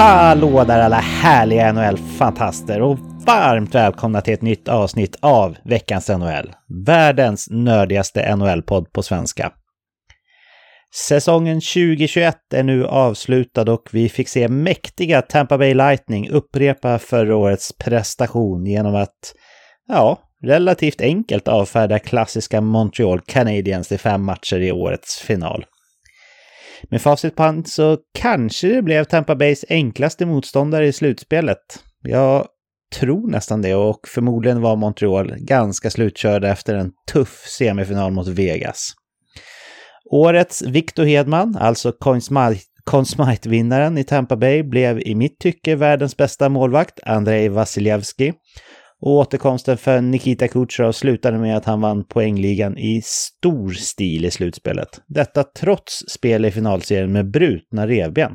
Hallå där alla härliga NHL-fantaster och varmt välkomna till ett nytt avsnitt av veckans NHL. Världens nördigaste NHL-podd på svenska. Säsongen 2021 är nu avslutad och vi fick se mäktiga Tampa Bay Lightning upprepa förra årets prestation genom att, ja, relativt enkelt avfärda klassiska Montreal Canadiens i fem matcher i årets final. Med facit på hand så kanske det blev Tampa Bays enklaste motståndare i slutspelet. Jag tror nästan det och förmodligen var Montreal ganska slutkörda efter en tuff semifinal mot Vegas. Årets Victor Hedman, alltså Conn Smythe-vinnaren i Tampa Bay, blev i mitt tycke världens bästa målvakt, Andrei Vasilevski. Och återkomsten för Nikita Kucherov slutade med att han vann poängligan i stor stil i slutspelet. Detta trots spel i finalserien med brutna revben.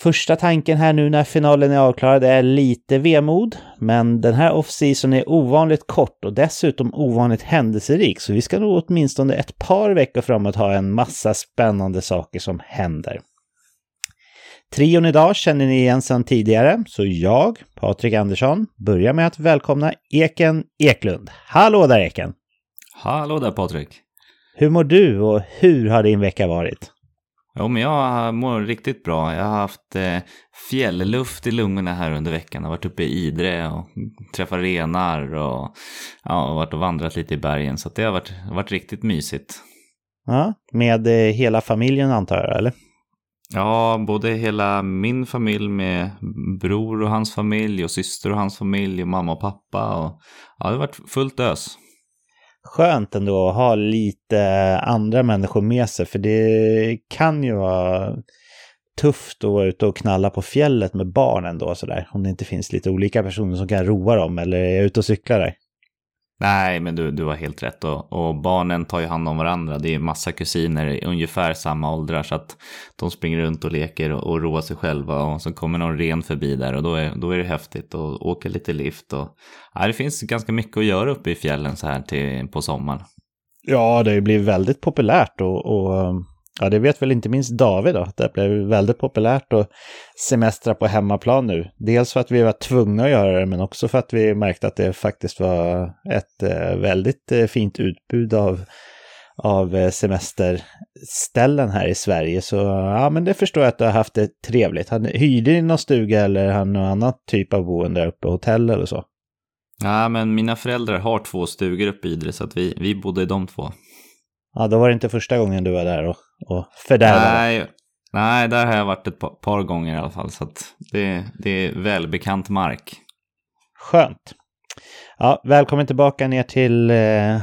Första tanken här nu när finalen är avklarad är lite vemod, men den här off-season är ovanligt kort och dessutom ovanligt händelserik, så vi ska nog åtminstone ett par veckor framåt ha en massa spännande saker som händer. Trion idag känner ni igen sedan tidigare, så jag, Patrik Andersson, börjar med att välkomna Eken Eklund. Hallå där Eken! Hallå där Patrik! Hur mår du och hur har din vecka varit? Jo, men jag mår riktigt bra. Jag har haft eh, fjällluft i lungorna här under veckan. Jag har varit uppe i Idre och träffat renar och ja, varit och vandrat lite i bergen. Så det har varit, varit riktigt mysigt. Ja, med eh, hela familjen antar jag, eller? Ja, både hela min familj med bror och hans familj och syster och hans familj och mamma och pappa. Och, ja, det har varit fullt ös. Skönt ändå att ha lite andra människor med sig, för det kan ju vara tufft att vara ute och knalla på fjället med barn ändå sådär. Om det inte finns lite olika personer som kan roa dem eller är ute och cyklar där. Nej, men du, du har helt rätt. Och, och, barnen tar ju hand om varandra. Det är massa kusiner i ungefär samma åldrar. Så att de springer runt och leker och, och roar sig själva. Och så kommer någon ren förbi där och då är, då är det häftigt. Och åka lite lift. Och, ja, det finns ganska mycket att göra uppe i fjällen så här till, på sommaren. Ja, det blir väldigt populärt och, och ehm, Ja, det vet väl inte minst David då. Det blev väldigt populärt att semestra på hemmaplan nu. Dels för att vi var tvungna att göra det, men också för att vi märkte att det faktiskt var ett eh, väldigt eh, fint utbud av, av eh, semesterställen här i Sverige. Så ja, men det förstår jag att du har haft det trevligt. Hyrde ni någon stuga eller har någon annan typ av boende där uppe, hotell eller så? Ja, men mina föräldrar har två stugor uppe i Idre, så att vi, vi bodde i de två. Ja, då var det inte första gången du var där och, och fördärvade. Nej, nej, där har jag varit ett par, par gånger i alla fall. Så det, det är välbekant mark. Skönt. Ja, välkommen tillbaka ner till eh, eh,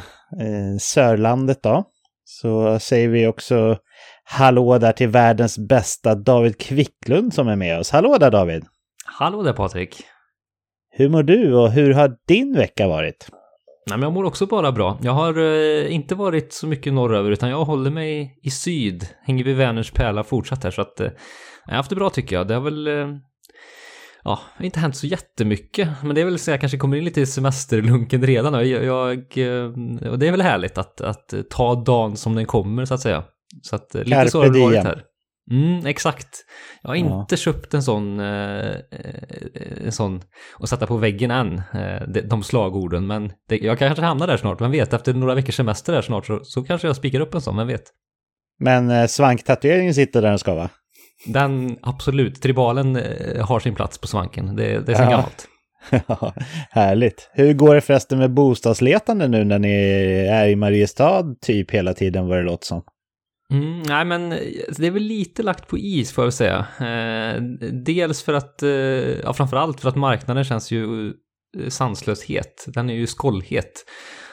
Sörlandet då. Så säger vi också hallå där till världens bästa David Kvicklund som är med oss. Hallå där David! Hallå där Patrik! Hur mår du och hur har din vecka varit? Nej, men jag mår också bara bra. Jag har eh, inte varit så mycket norröver utan jag håller mig i syd. Hänger vid Vänerns pärla fortsatt här så att eh, jag har haft det bra tycker jag. Det har väl eh, Ja, inte hänt så jättemycket, men det är väl så jag kanske kommer in lite i semesterlunken redan. Jag, jag, eh, och det är väl härligt att, att ta dagen som den kommer så att säga. Så att eh, lite Carpe så har det varit här. Mm, exakt. Jag har ja. inte köpt en sån, eh, en sån och sätta på väggen än, eh, de, de slagorden. Men det, jag kanske hamnar där snart, vem vet? Efter några veckors semester där snart så, så kanske jag spikar upp en sån, vem vet? Men eh, svanktatueringen sitter där den ska va? Den, absolut. Tribalen eh, har sin plats på svanken. Det, det är så ja. gammalt. Ja, härligt. Hur går det förresten med bostadsletande nu när ni är i Mariestad typ hela tiden vad det låter som? Mm, nej, men det är väl lite lagt på is får jag säga. Eh, dels för att, eh, ja framförallt för att marknaden känns ju eh, sanslöshet. Den är ju skållhet.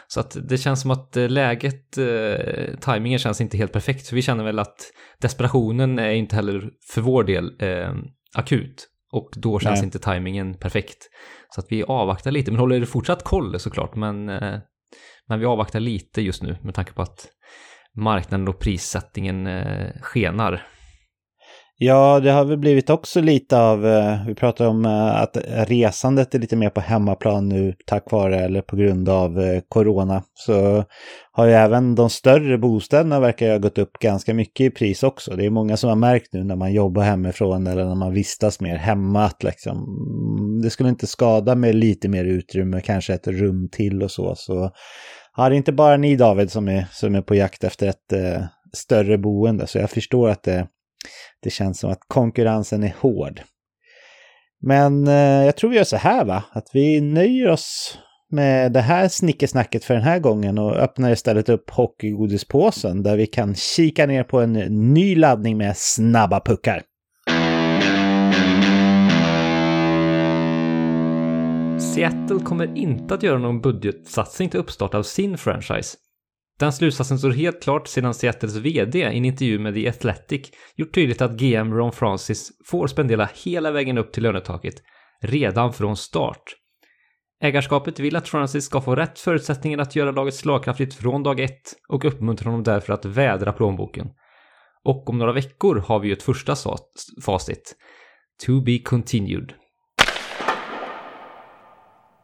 Så att det känns som att eh, läget, eh, tajmingen känns inte helt perfekt. För vi känner väl att desperationen är inte heller för vår del eh, akut. Och då känns Nej. inte tajmingen perfekt. Så att vi avvaktar lite, men håller fortsatt koll såklart. Men, eh, men vi avvaktar lite just nu med tanke på att marknaden och prissättningen eh, skenar. Ja, det har väl blivit också lite av, eh, vi pratar om eh, att resandet är lite mer på hemmaplan nu tack vare eller på grund av eh, corona. Så har ju även de större bostäderna verkar ha gått upp ganska mycket i pris också. Det är många som har märkt nu när man jobbar hemifrån eller när man vistas mer hemma att liksom, mm, det skulle inte skada med lite mer utrymme, kanske ett rum till och så. Så ja, det är inte bara ni David som är, som är på jakt efter ett eh, större boende, så jag förstår att det det känns som att konkurrensen är hård. Men eh, jag tror vi gör så här va, att vi nöjer oss med det här snickesnacket för den här gången och öppnar istället upp hockeygodispåsen där vi kan kika ner på en ny laddning med snabba puckar. Seattle kommer inte att göra någon budgetsatsning till uppstart av sin franchise. Den slutsatsen står helt klart sedan Seattles VD i en intervju med The Athletic gjort tydligt att GM Ron Francis får spendera hela vägen upp till lönetaket redan från start. Ägarskapet vill att Francis ska få rätt förutsättningar att göra laget slagkraftigt från dag ett och uppmuntrar honom därför att vädra plånboken. Och om några veckor har vi ju ett första facit. To be continued.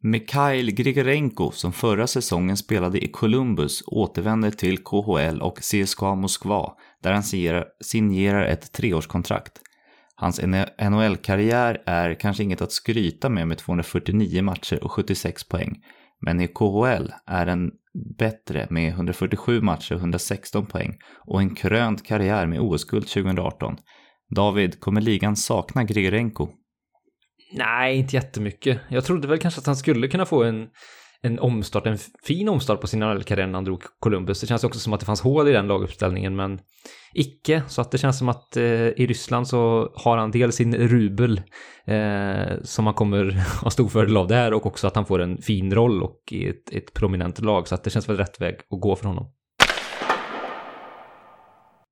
Mikhail Grigorenko, som förra säsongen spelade i Columbus, återvänder till KHL och CSKA Moskva, där han signerar ett treårskontrakt. Hans NHL-karriär är kanske inget att skryta med med 249 matcher och 76 poäng, men i KHL är den bättre med 147 matcher och 116 poäng och en krönt karriär med OS-guld 2018. David, kommer ligan sakna Grigorenko? Nej, inte jättemycket. Jag trodde väl kanske att han skulle kunna få en, en omstart, en fin omstart på sin karriär när han drog Columbus. Det känns också som att det fanns hål i den laguppställningen, men icke. Så att det känns som att eh, i Ryssland så har han dels sin rubel eh, som han kommer ha stor fördel av där och också att han får en fin roll och i ett, ett prominent lag. Så att det känns väl rätt väg att gå för honom.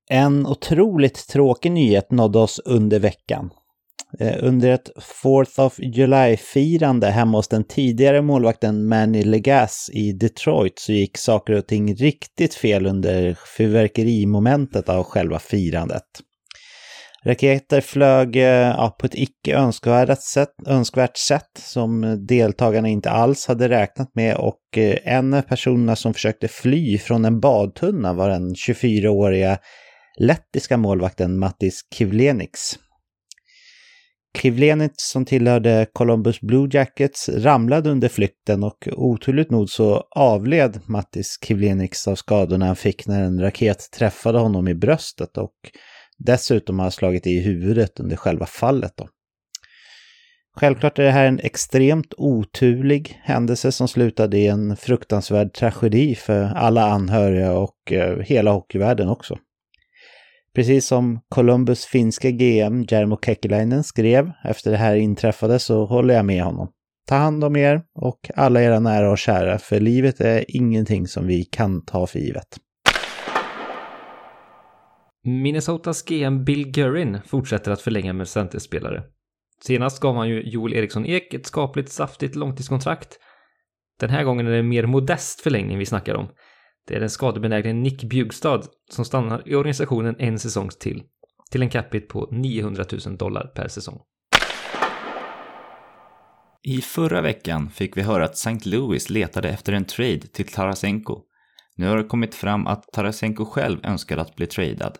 En otroligt tråkig nyhet nådde oss under veckan. Eh, under ett 4th of July-firande hemma hos den tidigare målvakten Manny Legas i Detroit så gick saker och ting riktigt fel under fyrverkerimomentet av själva firandet. Raketer flög eh, ja, på ett icke önskvärt sätt, önskvärt sätt som deltagarna inte alls hade räknat med och eh, en av personerna som försökte fly från en badtunna var den 24-åriga lettiska målvakten Mattis Kivleniks. Kivlenit som tillhörde Columbus Blue Jackets ramlade under flykten och oturligt nog så avled Mattis Krivlenix av skadorna han fick när en raket träffade honom i bröstet och dessutom har slagit i huvudet under själva fallet. Då. Självklart är det här en extremt oturlig händelse som slutade i en fruktansvärd tragedi för alla anhöriga och eh, hela hockeyvärlden också. Precis som Columbus finska GM Jarmo Kekkeläinen skrev efter det här inträffade så håller jag med honom. Ta hand om er och alla era nära och kära, för livet är ingenting som vi kan ta för givet. Minnesotas GM Bill Gurin fortsätter att förlänga med centerspelare. Senast gav han ju Joel Eriksson Ek ett skapligt saftigt långtidskontrakt. Den här gången är det en mer modest förlängning vi snackar om. Det är den skadebenägne Nick Bjugstad som stannar i organisationen en säsong till, till en capita på 900 000 dollar per säsong. I förra veckan fick vi höra att St. Louis letade efter en trade till Tarasenko. Nu har det kommit fram att Tarasenko själv önskar att bli tradad.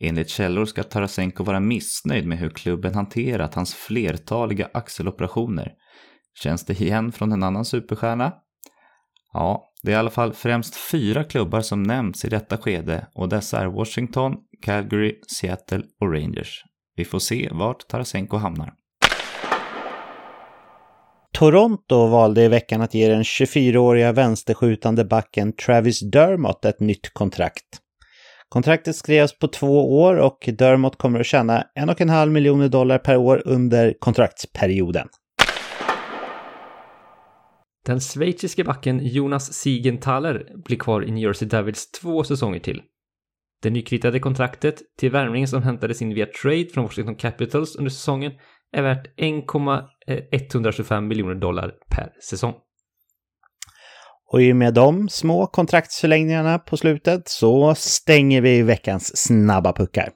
Enligt källor ska Tarasenko vara missnöjd med hur klubben hanterat hans flertaliga axeloperationer. Känns det igen från en annan superstjärna? Ja, det är i alla fall främst fyra klubbar som nämnts i detta skede och dessa är Washington, Calgary, Seattle och Rangers. Vi får se vart Tarasenko hamnar. Toronto valde i veckan att ge den 24-åriga vänsterskjutande backen Travis Dermott ett nytt kontrakt. Kontraktet skrevs på två år och Dermott kommer att tjäna en och en halv miljoner dollar per år under kontraktsperioden. Den schweiziske backen Jonas Siegenthaler blir kvar i New Jersey Devils två säsonger till. Det nykritade kontraktet till värmningen som hämtades in via trade från Washington Capitals under säsongen är värt 1,125 miljoner dollar per säsong. Och i och med de små kontraktsförlängningarna på slutet så stänger vi veckans snabba puckar.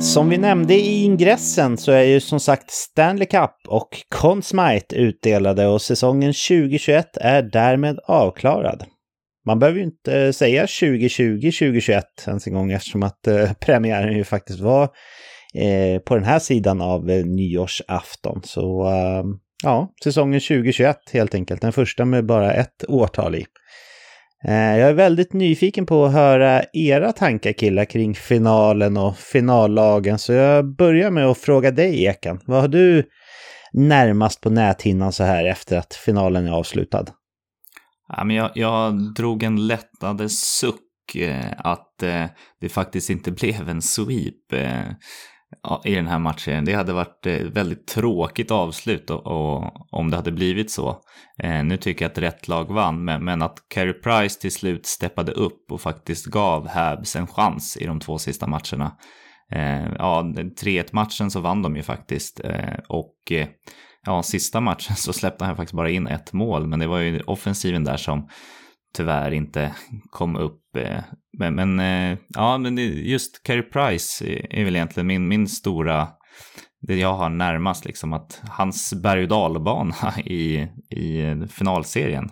Som vi nämnde i ingressen så är ju som sagt Stanley Cup och Conn Smythe utdelade och säsongen 2021 är därmed avklarad. Man behöver ju inte eh, säga 2020-2021 ens en gång eftersom att eh, premiären ju faktiskt var eh, på den här sidan av nyårsafton. Så ja, säsongen 2021 helt enkelt, den första med bara ett årtal i. Eh, jag är väldigt nyfiken på att höra era tankar killar kring finalen och finallagen, så jag börjar med att fråga dig Ekan. Vad har du närmast på näthinnan så här efter att finalen är avslutad? Ja, men jag, jag drog en lättade suck eh, att eh, det faktiskt inte blev en sweep i den här matchen. Det hade varit ett väldigt tråkigt avslut och, och, om det hade blivit så. Eh, nu tycker jag att rätt lag vann, men, men att Carey Price till slut steppade upp och faktiskt gav Habs en chans i de två sista matcherna. Eh, ja, 3-1 matchen så vann de ju faktiskt eh, och eh, ja, sista matchen så släppte han faktiskt bara in ett mål, men det var ju offensiven där som tyvärr inte kom upp. Eh, men, men eh, ja, men just Carey Price är väl egentligen min, min stora, det jag har närmast liksom att hans berg och dalbana i, i finalserien.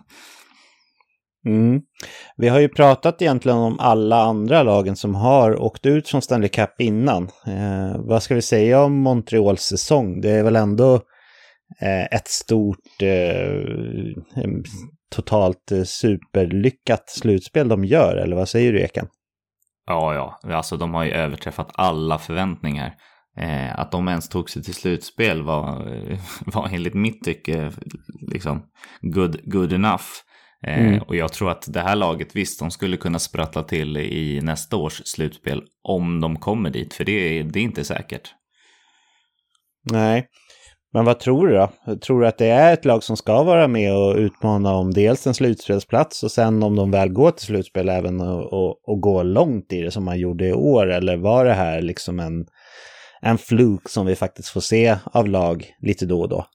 Mm. Vi har ju pratat egentligen om alla andra lagen som har åkt ut från Stanley Cup innan. Eh, vad ska vi säga om Montreals säsong? Det är väl ändå eh, ett stort eh, totalt eh, superlyckat slutspel de gör, eller vad säger du Eken? Ja, ja, alltså de har ju överträffat alla förväntningar. Eh, att de ens tog sig till slutspel var, var enligt mitt tycke liksom good, good enough. Eh, mm. Och jag tror att det här laget, visst, de skulle kunna sprattla till i nästa års slutspel om de kommer dit, för det, det är inte säkert. Nej, men vad tror du då? Tror du att det är ett lag som ska vara med och utmana om dels en slutspelsplats och sen om de väl går till slutspel även och, och, och gå långt i det som man gjorde i år? Eller var det här liksom en, en fluk som vi faktiskt får se av lag lite då och då?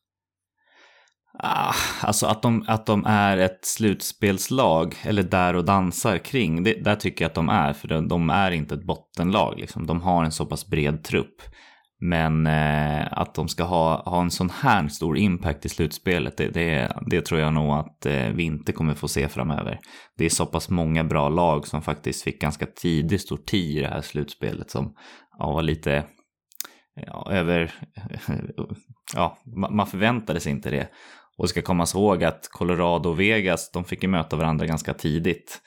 Ah, alltså att de, att de är ett slutspelslag, eller där och dansar kring, det, där tycker jag att de är, för de, de är inte ett bottenlag. Liksom. De har en så pass bred trupp. Men eh, att de ska ha, ha en sån här stor impact i slutspelet, det, det, det tror jag nog att eh, vi inte kommer få se framöver. Det är så pass många bra lag som faktiskt fick ganska tidigt sorti i det här slutspelet som ja, var lite ja, över... Ja, man förväntade sig inte det. Och det ska komma ihåg att Colorado och Vegas, de fick ju möta varandra ganska tidigt.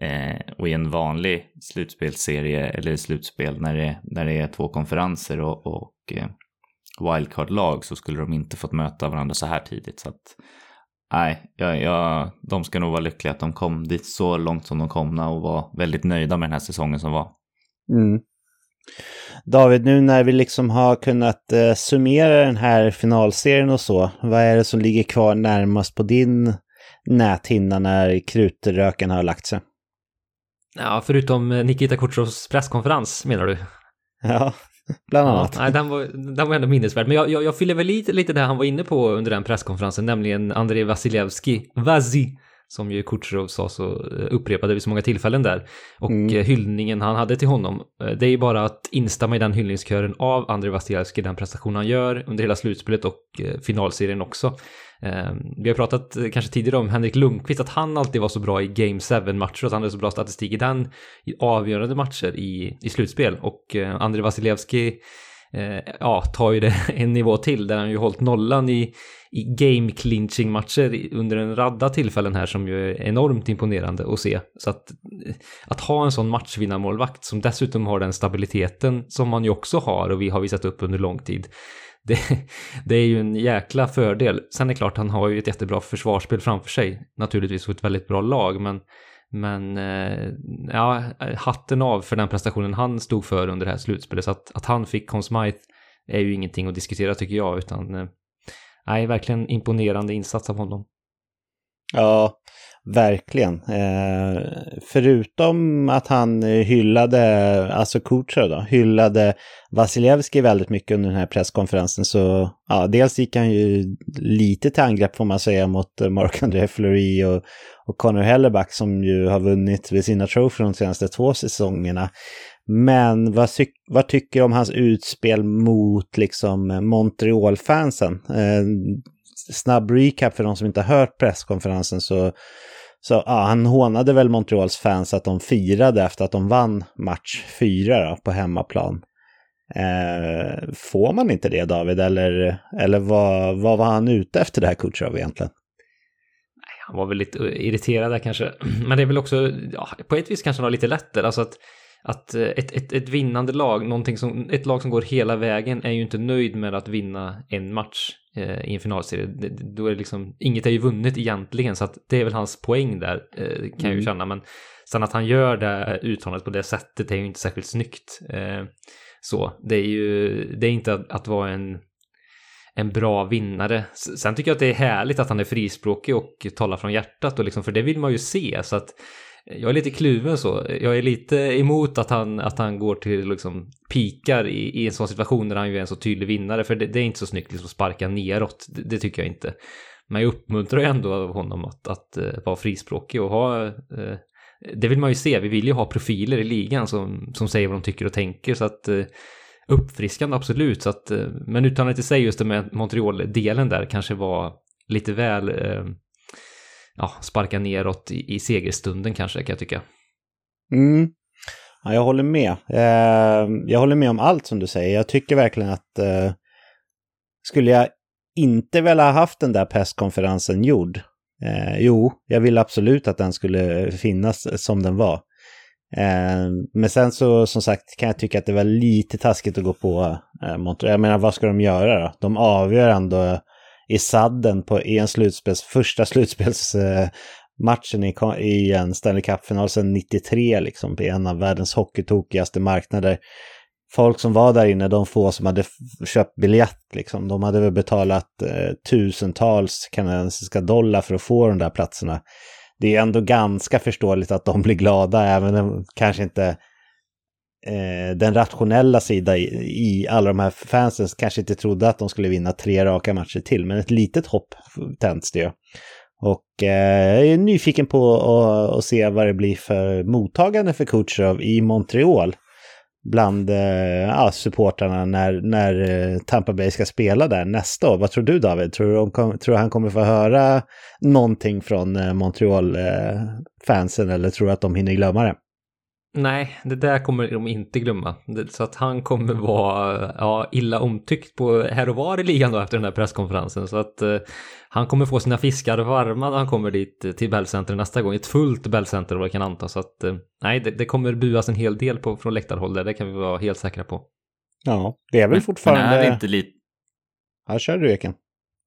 Eh, och i en vanlig slutspelsserie eller slutspel när det, när det är två konferenser och, och eh, wildcard-lag så skulle de inte fått möta varandra så här tidigt. Så att, nej, jag, jag, de ska nog vara lyckliga att de kom dit så långt som de komna och var väldigt nöjda med den här säsongen som var. Mm. David, nu när vi liksom har kunnat eh, summera den här finalserien och så, vad är det som ligger kvar närmast på din näthinna när krutröken har lagt sig? Ja, förutom eh, Nikita Kutjovs presskonferens menar du? Ja, bland annat. Ja, nej, den, var, den var ändå minnesvärd. Men jag, jag, jag fyller väl lite, lite det han var inne på under den presskonferensen, nämligen Andrei Vasilevski, Vazi, som ju Kutjerov sa så eh, upprepade vid så många tillfällen där. Och mm. Eh, hyllningen han hade till honom, det är ju bara att instämma i den hyllningskören av Andrei Vasilevski, den prestation han gör under hela slutspelet och finalserien också. Ehm, vi har pratat kanske tidigare om Henrik Lundqvist, att han alltid var så bra i Game 7-matcher, att han hade så bra statistik i den i avgörande matcher i, i slutspel. Och André Andrei Vasilevski eh, ja, tar ju det en nivå till, där han ju hållit nollan i, i game clinching matcher under en radda tillfällen här som ju är enormt imponerande att se. Så att, eh, att ha en sån matchvinnarmålvakt som dessutom har den stabiliteten som man ju också har och vi har visat upp under lång tid det, det är ju en jäkla fördel. Sen är det klart, han har ju ett jättebra försvarsspel framför sig, naturligtvis, och ett väldigt bra lag, men men eh, ja, hatten av för den prestationen han stod för under det här slutspelet. Så att, att han fick Conn Smythe är ju ingenting att diskutera tycker jag, utan eh, nej, verkligen imponerande insats av honom. Ja, Verkligen. Eh, förutom att han hyllade, alltså Kutjer då, hyllade Vasilevski väldigt mycket under den här presskonferensen så, ja, dels gick han ju lite till angrepp får man säga mot Marc-André Fleury och, och Connor Helleback som ju har vunnit vid sina troféer de senaste två säsongerna. Men vad, vad tycker du om hans utspel mot liksom Montreal-fansen? Eh, snabb recap för de som inte har hört presskonferensen så, så ja, han hånade väl Montreals fans att de firade efter att de vann match fyra då, på hemmaplan. Eh, får man inte det David eller, eller vad, vad var han ute efter det här Kutjerov egentligen? Han var väl lite irriterad där kanske. Men det är väl också, ja, på ett vis kanske han var lite lättare. Alltså att, att ett, ett, ett vinnande lag, någonting som, ett lag som går hela vägen är ju inte nöjd med att vinna en match eh, i en finalserie. Det, då är det liksom, inget är ju vunnet egentligen så att det är väl hans poäng där eh, kan mm. jag ju mm. känna. Men sen att han gör det uttalandet på det sättet är ju inte särskilt snyggt. Eh, så det är ju, det är inte att, att vara en en bra vinnare. Sen tycker jag att det är härligt att han är frispråkig och talar från hjärtat och liksom, för det vill man ju se. Så att jag är lite kluven så. Jag är lite emot att han, att han går till liksom pikar i, i en sån situation där han ju är en så tydlig vinnare. För det, det är inte så snyggt liksom att sparka neråt. Det, det, tycker jag inte. Men jag uppmuntrar ju ändå honom att, att, att vara frispråkig och ha eh, det vill man ju se. Vi vill ju ha profiler i ligan som, som säger vad de tycker och tänker. Så att eh, uppfriskande absolut. Så att, men uttalandet i sig just det med Montreal-delen där kanske var lite väl eh, ja, sparka neråt i, i segerstunden kanske kan jag tycka. Mm. Ja, jag håller med. Eh, jag håller med om allt som du säger. Jag tycker verkligen att eh, skulle jag inte vilja ha haft den där presskonferensen gjord? Eh, jo, jag vill absolut att den skulle finnas som den var. Eh, men sen så som sagt kan jag tycka att det var lite taskigt att gå på eh, Montreal. Jag menar vad ska de göra då? De avgör ändå i sadden på, i en slutspels, första slutspelsmatchen i, i en Stanley Cup-final sedan 93 liksom. På en av världens hockeytokigaste marknader. Folk som var där inne, de få som hade köpt biljett liksom, de hade väl betalat eh, tusentals kanadensiska dollar för att få de där platserna det är ändå ganska förståeligt att de blir glada, även om kanske inte eh, den rationella sida i, i, alla de här fansen kanske inte trodde att de skulle vinna tre raka matcher till, men ett litet hopp tänds det. ju. Och eh, jag är nyfiken på att se vad det blir för mottagande för Kutjerov i Montreal bland eh, ja, supportrarna när, när eh, Tampa Bay ska spela där nästa år. Vad tror du David? Tror du, kom, tror han kommer få höra någonting från eh, Montreal-fansen eh, eller tror du att de hinner glömma det? Nej, det där kommer de inte glömma. Så att han kommer vara ja, illa omtyckt på här och var i ligan då efter den här presskonferensen. Så att eh, han kommer få sina fiskar varma när han kommer dit eh, till Bell Center nästa gång. Ett fullt Bell Center vad jag kan anta. Så att eh, nej, det, det, kommer buas en hel del på, från läktarhåll där. Det kan vi vara helt säkra på. Ja, det är väl fortfarande... Men är det inte lite... Ja, kör du Eken.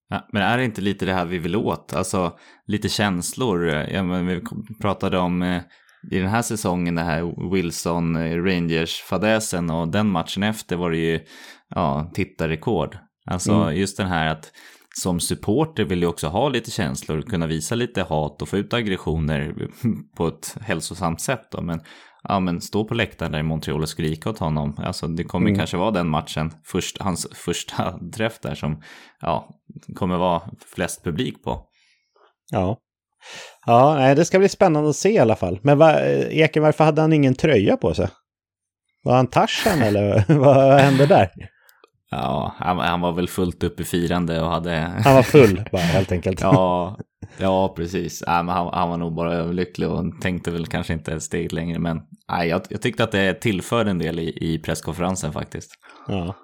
Ja, men är det inte lite det här vi vill åt? Alltså lite känslor. Ja, men vi pratade om eh, i den här säsongen, den här Wilson eh, Rangers-fadäsen och den matchen efter var det ju ja, tittarrekord. Alltså mm. just den här att som supporter vill du också ha lite känslor, kunna visa lite hat och få ut aggressioner på ett hälsosamt sätt. Då. Men, ja, men stå på läktaren där i Montreal och skrika åt honom. Alltså, det kommer mm. kanske vara den matchen, först, hans första träff där som ja, kommer vara flest publik på. Ja, Ja, det ska bli spännande att se i alla fall. Men va, Eken, varför hade han ingen tröja på sig? Var han Tarzan eller vad hände där? Ja, han, han, var väl fullt upp i firande och hade... Han var full bara helt enkelt. ja, ja, precis. Ja, men han, han, var nog bara överlycklig och tänkte väl kanske inte ett steg längre. Men nej, jag, jag tyckte att det tillförde en del i, i presskonferensen faktiskt. Ja.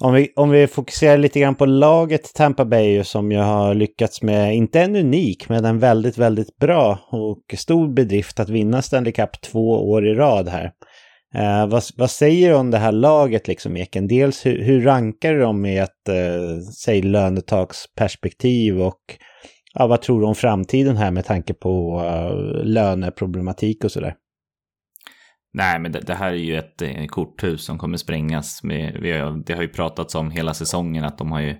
Om vi, om vi fokuserar lite grann på laget Tampa Bay som ju har lyckats med, inte en unik, men en väldigt, väldigt bra och stor bedrift att vinna Stanley Cup två år i rad här. Eh, vad, vad, säger du om det här laget, liksom Eken? Dels hur, hur rankar du dem i ett, eh, säg lönetagsperspektiv och ja, vad tror du om framtiden här med tanke på eh, löneproblematik och sådär? Nej, men det, det, här är ju ett eh, korthus som kommer sprängas. Med, vi har, det har ju pratats om hela säsongen att de har ju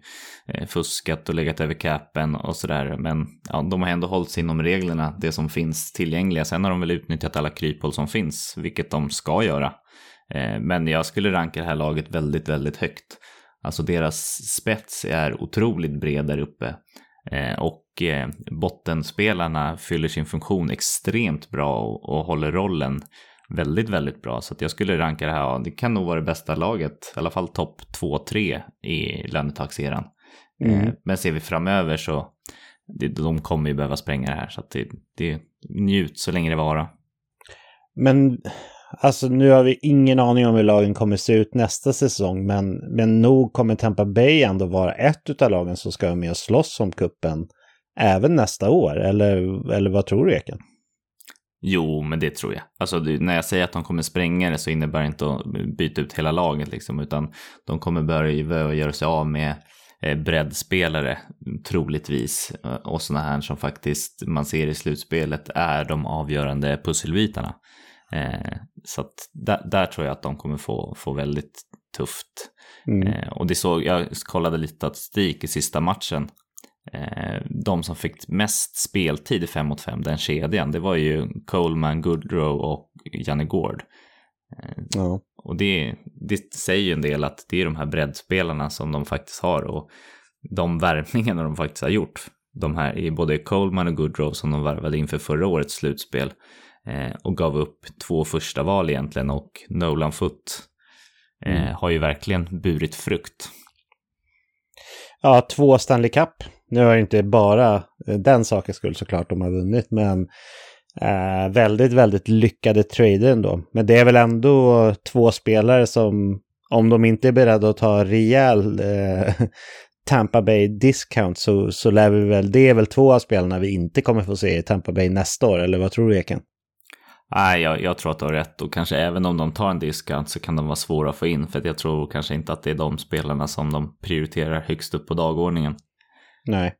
eh, fuskat och legat över capen och sådär. Men ja, de har ändå hållit sig inom reglerna, det som finns tillgängliga. Sen har de väl utnyttjat alla kryphål som finns, vilket de ska göra. Eh, men jag skulle ranka det här laget väldigt, väldigt högt. Alltså deras spets är otroligt bred där uppe. Eh, och eh, bottenspelarna fyller sin funktion extremt bra och, och håller rollen väldigt, väldigt bra. Så att jag skulle ranka det här, ja, det kan nog vara det bästa laget, i alla fall topp 2-3 i lönetaxeran. Mm. Eh, men ser vi framöver så det, de kommer ju behöva spränga det här. Så att det, det njut så länge det varar. Men alltså nu har vi ingen aning om hur lagen kommer se ut nästa säsong. Men, men nog kommer Tampa Bay ändå vara ett av lagen som ska vara med och slåss om kuppen även nästa år. Eller, eller vad tror du Eken? Jo, men det tror jag. Alltså när jag säger att de kommer spränga det så innebär det inte att byta ut hela laget liksom, utan de kommer börja göra sig av med eh, breddspelare troligtvis eh, och sådana här som faktiskt man ser i slutspelet är de avgörande pusselbitarna. Eh, så att där, där, tror jag att de kommer få, få väldigt tufft. Mm. och det såg, jag kollade lite statistik i sista matchen de som fick mest speltid i 5 mot 5, den kedjan, det var ju Coleman, Goodrow och Janne Gård. Eh, ja. Och det, det säger ju en del att det är de här breddspelarna som de faktiskt har och de värvningarna de faktiskt har gjort. De här i både Coleman och Goodrow som de värvade inför förra årets slutspel eh, och gav upp två första val egentligen och Nolan Foot eh, mm. har ju verkligen burit frukt. Ja, två Stanley Cup nu är det inte bara eh, den sakens skull såklart de har vunnit, men eh, väldigt, väldigt lyckade trader ändå. Men det är väl ändå två spelare som, om de inte är beredda att ta rejäl eh, Tampa Bay discount så, så lär vi väl, det är väl två av spelarna vi inte kommer få se i Tampa Bay nästa år, eller vad tror du Eken? Nej, jag, jag, tror att du har rätt och kanske även om de tar en discount så kan de vara svåra att få in för jag tror kanske inte att det är de spelarna som de prioriterar högst upp på dagordningen. Nej.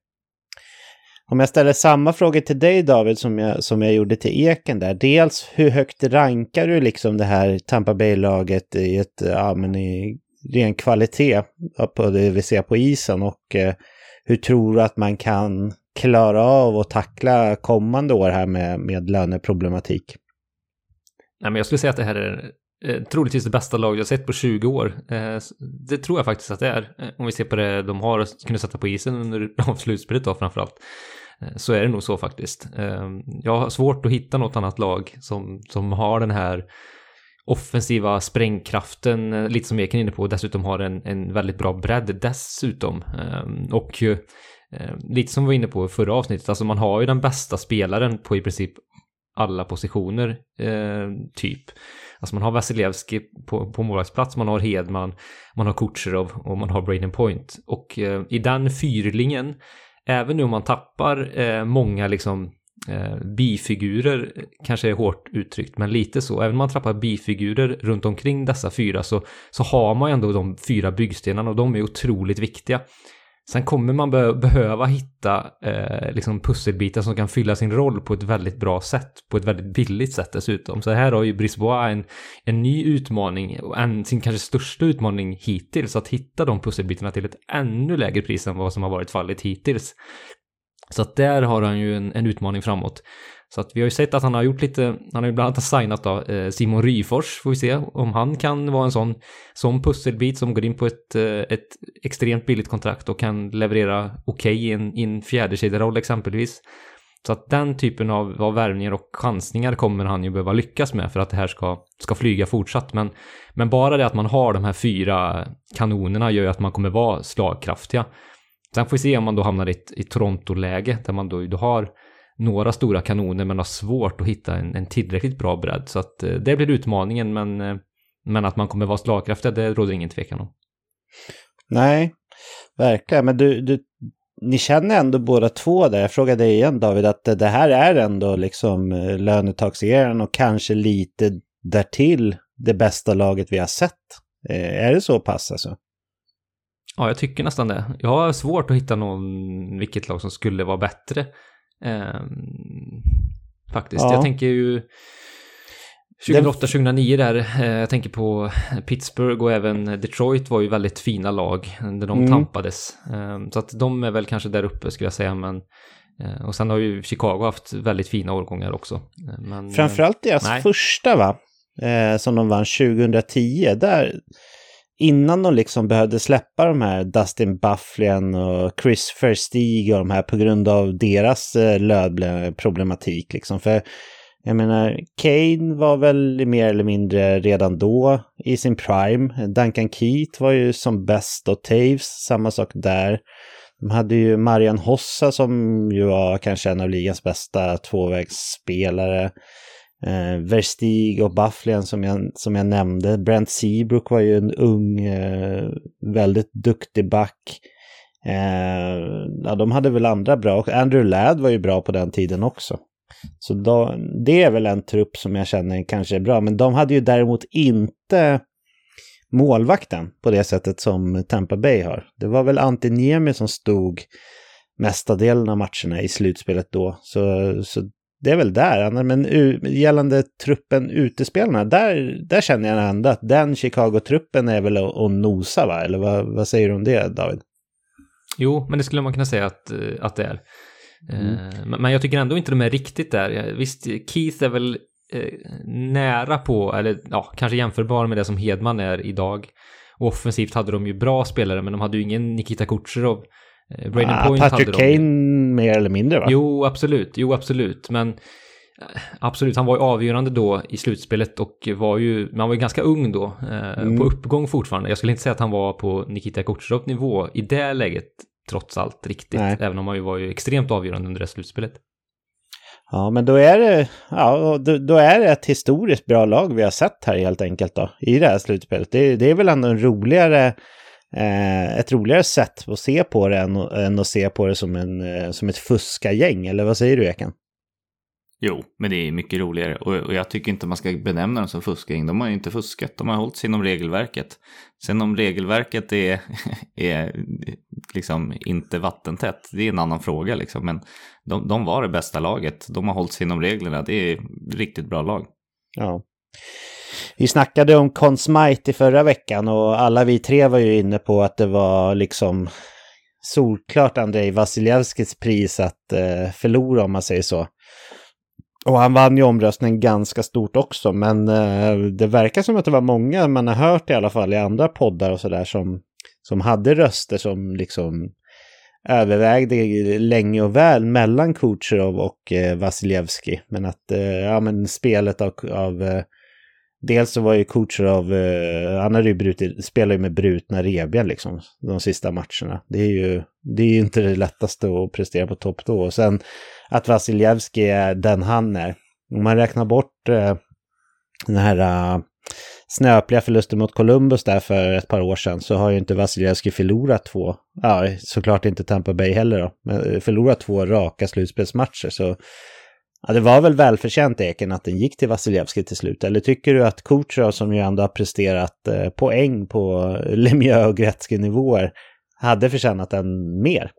Om jag ställer samma fråga till dig David som jag, som jag gjorde till Eken där. Dels hur högt rankar du liksom det här Tampa Bay-laget i ett, ja men i ren kvalitet på det vi ser på isen och eh, hur tror du att man kan klara av att tackla kommande år här med, med löneproblematik? Nej, men jag skulle säga att det här är eh, troligtvis det bästa lag jag sett på 20 år. Eh, det tror jag faktiskt att det är. Eh, om vi ser på det de har kunnat sätta på isen under slutspelet då framförallt. Eh, så är det nog så faktiskt. Ehm, jag har svårt att hitta något annat lag som, som har den här offensiva sprängkraften, eh, lite som Eken är inne på, och dessutom har en, en väldigt bra bredd dessutom. Ehm, och eh, lite som vi var inne på i förra avsnittet, alltså man har ju den bästa spelaren på i princip alla positioner, eh, typ. Alltså man har Vasilevski på, på målvaktsplats, man har Hedman, man har Kutjerov och man har Braden Point. Och eh, i den fyrlingen, även nu om man tappar eh, många liksom eh, bifigurer, kanske är hårt uttryckt, men lite så. Även om man tappar bifigurer runt omkring dessa fyra så, så har man ändå de fyra byggstenarna och de är otroligt viktiga. Sen kommer man be behöva hitta eh, liksom pusselbitar som kan fylla sin roll på ett väldigt bra sätt, på ett väldigt billigt sätt dessutom. Så här har ju Brisbois en, en ny utmaning, och en, sin kanske största utmaning hittills, att hitta de pusselbitarna till ett ännu lägre pris än vad som har varit fallet hittills. Så att där har han ju en, en utmaning framåt. Så att vi har ju sett att han har gjort lite, han har ju bland annat signat då eh, Simon Ryfors, får vi se om han kan vara en sån, sån pusselbit som går in på ett, eh, ett extremt billigt kontrakt och kan leverera okej okay i en, i en fjärdekedjeroll exempelvis. Så att den typen av, av värvningar och chansningar kommer han ju behöva lyckas med för att det här ska, ska flyga fortsatt. Men, men bara det att man har de här fyra kanonerna gör ju att man kommer vara slagkraftiga. Sen får vi se om man då hamnar i ett, i Toronto-läge där man då, då har några stora kanoner men har svårt att hitta en, en tillräckligt bra bredd. Så att eh, det blir utmaningen men, eh, men att man kommer vara slagkraftig det råder ingen tvekan om. Nej, verkligen. Men du, du, ni känner ändå båda två där. Jag frågar dig igen David, att det här är ändå liksom eh, lönetaxeraren och kanske lite därtill det bästa laget vi har sett. Är det så pass alltså? Ja, jag tycker nästan det. Jag har svårt att hitta någon, vilket lag som skulle vara bättre. Um, faktiskt. Ja. Jag tänker ju 2008-2009 där, eh, jag tänker på Pittsburgh och även Detroit var ju väldigt fina lag när de mm. tampades. Um, så att de är väl kanske där uppe skulle jag säga, men uh, och sen har ju Chicago haft väldigt fina årgångar också. Men, Framförallt deras nej. första va? Eh, som de vann 2010. Där, innan de liksom behövde släppa de här Dustin Bufflin och Chris Verstig och de här på grund av deras eh, lödproblematik. Liksom. För Jag menar, Kane var väl mer eller mindre redan då i sin prime. Duncan Keat var ju som bäst och Taves, samma sak där. De hade ju Marian Hossa som ju var kanske en av ligans bästa tvåvägsspelare. Eh, Verstig och Bufflin som jag, som jag nämnde. Brent Seabrook var ju en ung, eh, väldigt duktig back. Eh, ja, de hade väl andra bra. Andrew Ladd var ju bra på den tiden också. Så då, det är väl en trupp som jag känner kanske är bra. Men de hade ju däremot inte målvakten på det sättet som Tampa Bay har. Det var väl Antiniemi som stod mesta delen av matcherna i slutspelet då. Så, så det är väl där. Men gällande truppen utespelarna, där, där känner jag ändå att den Chicago-truppen är väl att nosa va? Eller vad, vad säger du om det David? Jo, men det skulle man kunna säga att, eh, att det är. Mm. Eh, men jag tycker ändå inte de är riktigt där. Visst, Keith är väl eh, nära på, eller ja, kanske jämförbar med det som Hedman är idag. Och offensivt hade de ju bra spelare, men de hade ju ingen Nikita Kucherov. Eh, Braden ah, Point Patrick hade de. Kane mer eller mindre va? Jo, absolut. Jo, absolut. Men Absolut, han var ju avgörande då i slutspelet och var ju, man var ju ganska ung då, eh, mm. på uppgång fortfarande. Jag skulle inte säga att han var på Nikita Kucherov nivå i det läget, trots allt riktigt. Nej. Även om han ju var ju extremt avgörande under det slutspelet. Ja, men då är det, ja, då, då, är det ett historiskt bra lag vi har sett här helt enkelt då, i det här slutspelet. Det, det är väl ändå en roligare, eh, ett roligare sätt att se på det än, än att se på det som, en, eh, som ett fuskargäng, eller vad säger du Eken? Jo, men det är mycket roligare och, och jag tycker inte man ska benämna dem som fuskgäng. De har ju inte fuskat, de har hållit sig inom regelverket. Sen om regelverket är, är liksom inte vattentätt, det är en annan fråga liksom. Men de, de var det bästa laget, de har hållit sig inom reglerna, det är riktigt bra lag. Ja. Vi snackade om Conn Smythe i förra veckan och alla vi tre var ju inne på att det var liksom solklart Andrei Vasiljevskis pris att eh, förlora om man säger så. Och han vann ju omröstningen ganska stort också, men eh, det verkar som att det var många man har hört i alla fall i andra poddar och sådär som, som hade röster som liksom övervägde länge och väl mellan Kucherov och eh, Vasiljevski. Men att eh, ja, men spelet av, av eh, dels så var ju Kucherov, eh, han hade ju brutit, spelar ju med brutna revben liksom de sista matcherna. Det är ju det är ju inte det lättaste att prestera på topp då. Och sen att Vasiljevski är den han är. Om man räknar bort eh, den här uh, snöpliga förlusten mot Columbus där för ett par år sedan så har ju inte Vasiljevski förlorat två, ja såklart inte Tampa Bay heller då, men eh, förlorat två raka slutspelsmatcher så ja, det var väl välförtjänt Eken att den gick till Vasiljevski till slut. Eller tycker du att Kucherov som ju ändå har presterat eh, poäng på Lemieux och Gretzky-nivåer hade förtjänat den mer?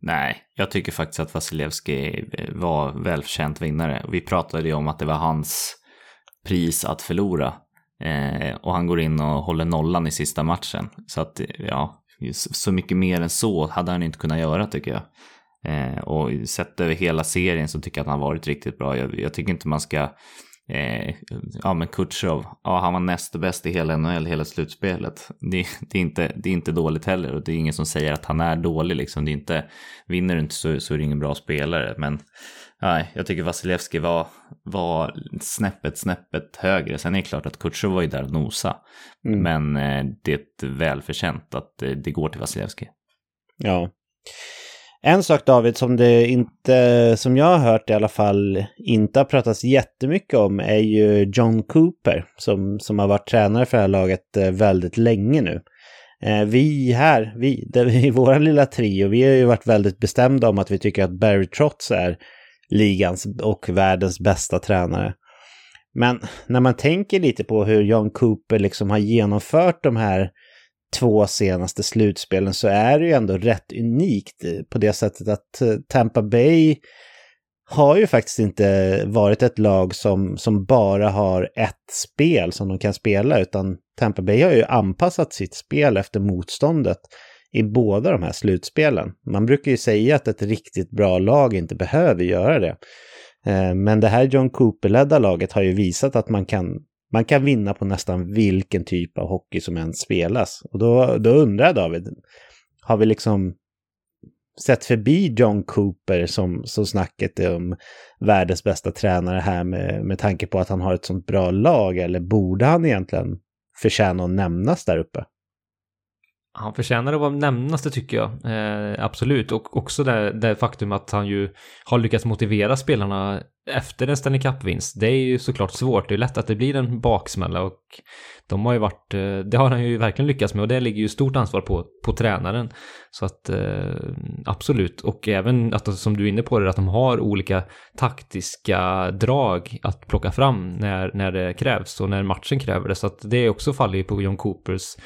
Nej, jag tycker faktiskt att Vasilevski eh, var välförtjänt vinnare. Vi pratade ju om att det var hans pris att förlora. Eh, och han går in och håller nollan i sista matchen. Så att, ja, så mycket mer än så hade han inte kunnat göra tycker jag. Eh, och sett över hela serien så tycker jag att han varit riktigt bra. Jag, jag tycker inte man ska Eh, ja men Kutjerov, ja han var näst bäst i hela NHL hela slutspelet. Det, det, är inte, det är inte dåligt heller och det är ingen som säger att han är dålig liksom. Det är inte, vinner du inte så, så är det ingen bra spelare. Men nej, jag tycker Vasilevski var, var snäppet, snäppet högre. Sen är det klart att Kutjerov var ju där och nosa. Mm. Men eh, det är välförtjänt att det, det går till Vasilevski. Ja. En sak David som det inte, som jag har hört i alla fall, inte har pratats jättemycket om är ju John Cooper som, som har varit tränare för det här laget eh, väldigt länge nu. Eh, vi här, vi, i vår lilla trio, vi har ju varit väldigt bestämda om att vi tycker att Barry Trotz är ligans och världens bästa tränare. Men när man tänker lite på hur John Cooper liksom har genomfört de här två senaste slutspelen så är det ju ändå rätt unikt eh, på det sättet att eh, Tampa Bay har ju faktiskt inte varit ett lag som, som bara har ett spel som de kan spela, utan Tampa Bay har ju anpassat sitt spel efter motståndet i båda de här slutspelen. Man brukar ju säga att ett riktigt bra lag inte behöver göra det. Eh, men det här John Cooper-ledda laget har ju visat att man kan man kan vinna på nästan vilken typ av hockey som än spelas. Och då, då undrar jag David, har vi liksom sett förbi John Cooper som, som snacket om världens bästa tränare här med, med tanke på att han har ett sånt bra lag? Eller borde han egentligen förtjäna att nämnas där uppe? Han förtjänar att vara nämnas, det tycker jag. Eh, absolut. Och också det, det faktum att han ju har lyckats motivera spelarna efter en Stanley Cup-vinst. Det är ju såklart svårt. Det är lätt att det blir en baksmälla och de har ju varit, eh, det har han ju verkligen lyckats med och det ligger ju stort ansvar på, på tränaren. Så att eh, absolut. Och även att som du är inne på det, att de har olika taktiska drag att plocka fram när, när det krävs och när matchen kräver det. Så att det också faller ju på John Coopers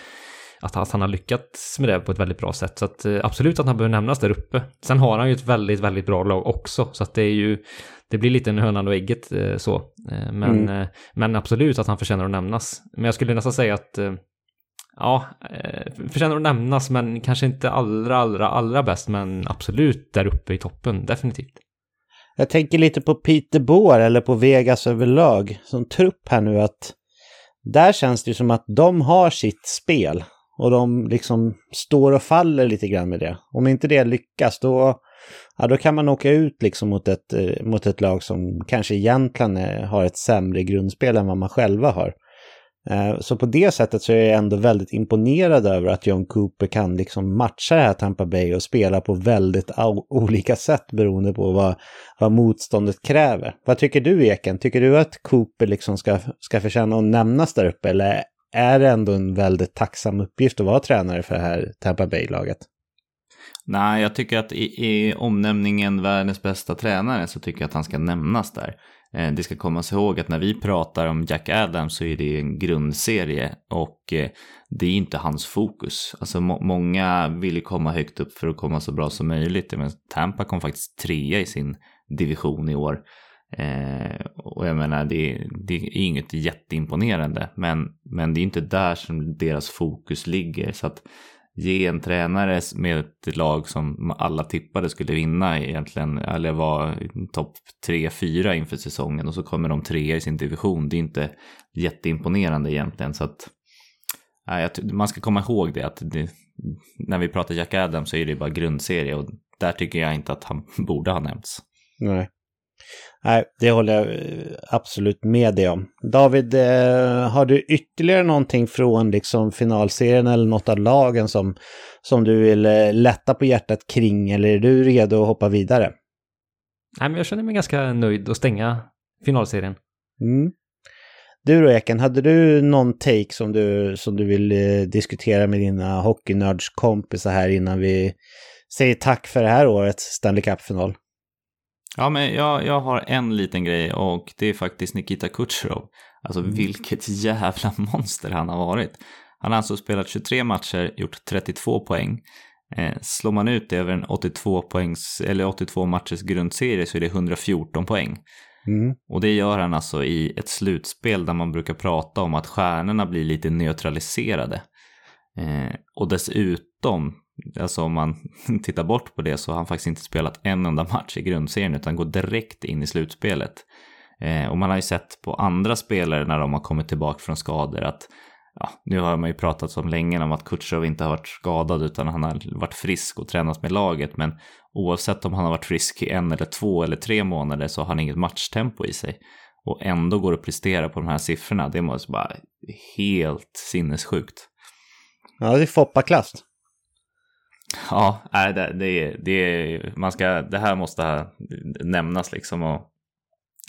att, att han har lyckats med det på ett väldigt bra sätt. Så att eh, absolut att han behöver nämnas där uppe. Sen har han ju ett väldigt, väldigt bra lag också. Så att det är ju, det blir lite en hönan och ägget eh, så. Eh, men, mm. men absolut att han förtjänar att nämnas. Men jag skulle nästan säga att ja, förtjänar att nämnas men kanske inte allra, allra, allra bäst men absolut där uppe i toppen, definitivt. Jag tänker lite på Peter Boer eller på Vegas överlag som trupp här nu att där känns det ju som att de har sitt spel och de liksom står och faller lite grann med det. Om inte det lyckas då, ja, då kan man åka ut liksom mot ett, eh, mot ett lag som kanske egentligen eh, har ett sämre grundspel än vad man själva har. Eh, så på det sättet så är jag ändå väldigt imponerad över att John Cooper kan liksom matcha det här Tampa Bay och spela på väldigt olika sätt beroende på vad, vad motståndet kräver. Vad tycker du Eken? Tycker du att Cooper liksom ska, ska förtjäna att nämnas där uppe eller är det ändå en väldigt tacksam uppgift att vara tränare för det här Tampa Bay-laget? Nej, jag tycker att i, i omnämningen världens bästa tränare så tycker jag att han ska nämnas där. Eh, det ska komma ihåg att när vi pratar om Jack Adams så är det en grundserie och eh, det är inte hans fokus. Alltså må många vill komma högt upp för att komma så bra som möjligt. Men Tampa kom faktiskt trea i sin division i år. Eh, och jag menar, det, det är inget jätteimponerande, men, men det är inte där som deras fokus ligger. Så att ge en tränare med ett lag som alla tippade skulle vinna egentligen, eller vara topp 3-4 inför säsongen och så kommer de trea i sin division. Det är inte jätteimponerande egentligen. Så att, eh, man ska komma ihåg det att det, när vi pratar Jack Adams så är det bara grundserie och där tycker jag inte att han borde ha nämnts. Nej. Nej, det håller jag eh, absolut med dig om. David, eh, har du ytterligare någonting från liksom finalserien eller något av lagen som, som du vill eh, lätta på hjärtat kring eller är du redo att hoppa vidare? Nej, men jag känner mig ganska nöjd att stänga finalserien. Mm. Du då Eken, hade du någon take som du, som du vill diskutera med dina hockeynördskompisar här innan vi säger tack för det här årets Stanley Cup-final? Ja, men jag, jag har en liten grej och det är faktiskt Nikita Kucherov. Alltså mm. vilket jävla monster han har varit. Han har alltså spelat 23 matcher, gjort 32 poäng. Eh, slår man ut det över en 82, poängs, eller 82 matchers grundserie så är det 114 poäng. Mm. Och det gör han alltså i ett slutspel där man brukar prata om att stjärnorna blir lite neutraliserade. Eh, och dessutom Alltså om man tittar bort på det så har han faktiskt inte spelat en enda match i grundserien utan går direkt in i slutspelet. Eh, och man har ju sett på andra spelare när de har kommit tillbaka från skador att ja, nu har man ju pratat om länge om att Kutjerov inte har varit skadad utan han har varit frisk och tränat med laget. Men oavsett om han har varit frisk i en eller två eller tre månader så har han inget matchtempo i sig. Och ändå går det att prestera på de här siffrorna. Det måste vara helt sinnessjukt. Ja, det är Foppa-klass. Ja, det, det, det, man ska, det här måste nämnas liksom. Och,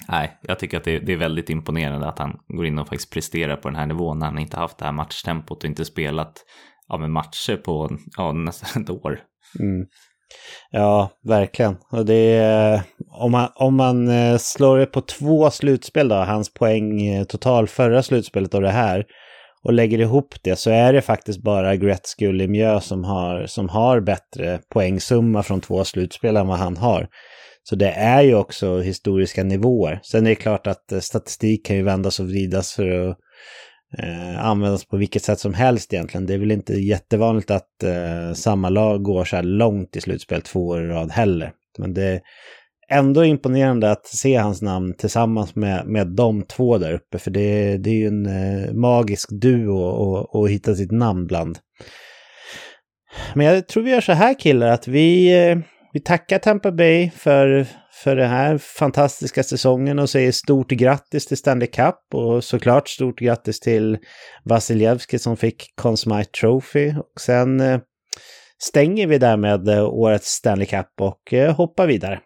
nej, jag tycker att det, det, är väldigt imponerande att han går in och faktiskt presterar på den här nivån när han inte haft det här matchtempot och inte spelat ja, med matcher på ja, nästan ett år. Mm. Ja, verkligen. Och det är, om, man, om man eh, slår det på två slutspel då, hans poäng eh, total förra slutspelet och det här, och lägger ihop det så är det faktiskt bara Gretzky och Lemieux som har, som har bättre poängsumma från två slutspel än vad han har. Så det är ju också historiska nivåer. Sen är det klart att eh, statistik kan ju vändas och vridas för att eh, användas på vilket sätt som helst egentligen. Det är väl inte jättevanligt att eh, samma lag går så här långt i slutspel två år i rad heller. Men det, ändå imponerande att se hans namn tillsammans med, med de två där uppe. För det, det är ju en eh, magisk duo att hitta sitt namn bland. Men jag tror vi gör så här killar, att vi, eh, vi tackar Tampa Bay för, för den här fantastiska säsongen och säger stort grattis till Stanley Cup och såklart stort grattis till Vasiljevski som fick Conn Smythe Trophy. Och sen eh, stänger vi därmed eh, årets Stanley Cup och eh, hoppar vidare.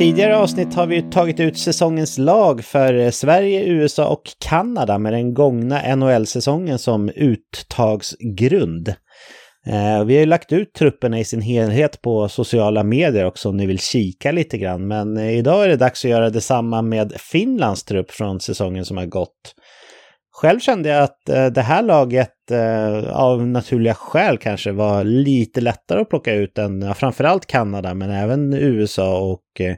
Tidigare avsnitt har vi tagit ut säsongens lag för eh, Sverige, USA och Kanada med den gångna NHL-säsongen som uttagsgrund. Eh, vi har ju lagt ut trupperna i sin helhet på sociala medier också om ni vill kika lite grann. Men eh, idag är det dags att göra detsamma med Finlands trupp från säsongen som har gått. Själv kände jag att eh, det här laget eh, av naturliga skäl kanske var lite lättare att plocka ut än ja, framförallt Kanada men även USA och eh,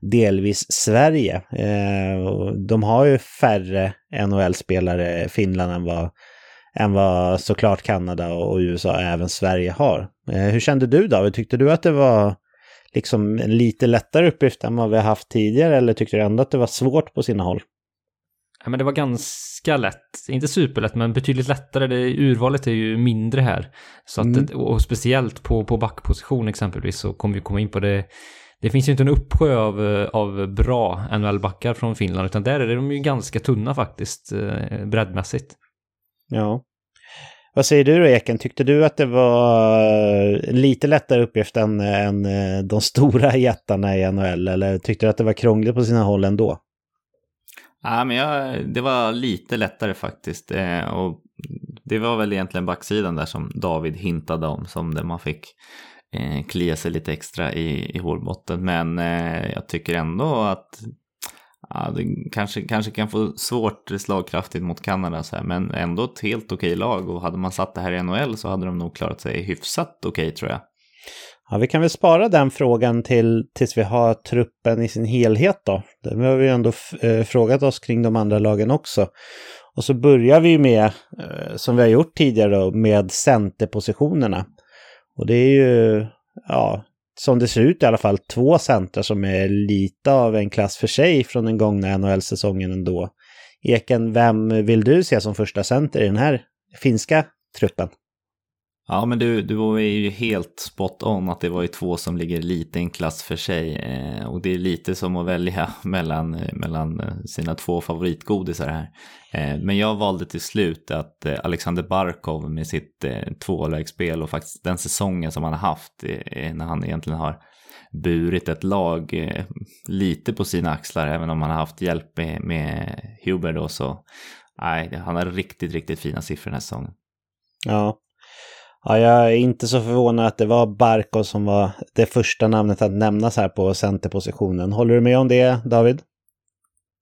delvis Sverige. Eh, de har ju färre NHL-spelare, Finland, än vad, än vad såklart Kanada och USA och även Sverige har. Eh, hur kände du David? Tyckte du att det var liksom en lite lättare uppgift än vad vi har haft tidigare eller tyckte du ändå att det var svårt på sina håll? Ja, men det var ganska lätt. Inte superlätt, men betydligt lättare. Det, urvalet är ju mindre här. Så att, mm. Och speciellt på, på backposition exempelvis så kommer vi komma in på det. Det finns ju inte en uppsjö av, av bra NHL-backar från Finland, utan där är de ju ganska tunna faktiskt, eh, breddmässigt. Ja. Vad säger du då Eken? Tyckte du att det var lite lättare uppgift än, än eh, de stora jättarna i NHL? Eller tyckte du att det var krångligt på sina håll ändå? Ja, men jag, det var lite lättare faktiskt. Eh, och det var väl egentligen backsidan där som David hintade om, som där man fick eh, klia sig lite extra i, i hårbotten. Men eh, jag tycker ändå att ja, det kanske, kanske kan få svårt slagkraftigt mot Kanada, så här, men ändå ett helt okej lag. Och hade man satt det här i NHL så hade de nog klarat sig hyfsat okej tror jag. Ja, vi kan väl spara den frågan till, tills vi har truppen i sin helhet då. Det har vi ändå eh, frågat oss kring de andra lagen också. Och så börjar vi med, eh, som vi har gjort tidigare då, med centerpositionerna. Och det är ju, ja, som det ser ut i alla fall, två center som är lite av en klass för sig från den gångna NHL-säsongen ändå. Eken, vem vill du se som första center i den här finska truppen? Ja, men du, du var ju helt spot on att det var ju två som ligger lite i en klass för sig. Eh, och det är lite som att välja mellan, eh, mellan eh, sina två favoritgodisar här. Eh, men jag valde till slut att eh, Alexander Barkov med sitt eh, tvålägsspel och faktiskt den säsongen som han har haft eh, när han egentligen har burit ett lag lite på sina axlar, även om han har haft hjälp med, med Huber då så. Nej, han har riktigt, riktigt fina siffror den här säsongen. Ja, Ja, jag är inte så förvånad att det var Barkov som var det första namnet att nämnas här på centerpositionen. Håller du med om det, David?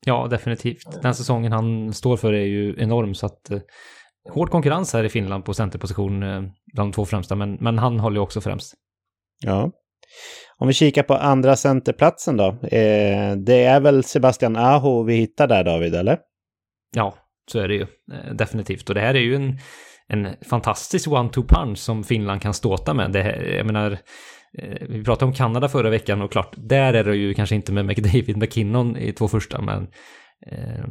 Ja, definitivt. Den säsongen han står för är ju enorm, så att eh, hård konkurrens här i Finland på centerposition eh, bland de två främsta, men, men han håller ju också främst. Ja. Om vi kikar på andra centerplatsen då. Eh, det är väl Sebastian Aho vi hittar där, David, eller? Ja, så är det ju. Eh, definitivt. Och det här är ju en en fantastisk one-two punch som Finland kan ståta med. Det, jag menar, eh, vi pratade om Kanada förra veckan och klart, där är det ju kanske inte med McDavid McKinnon i två första, men eh,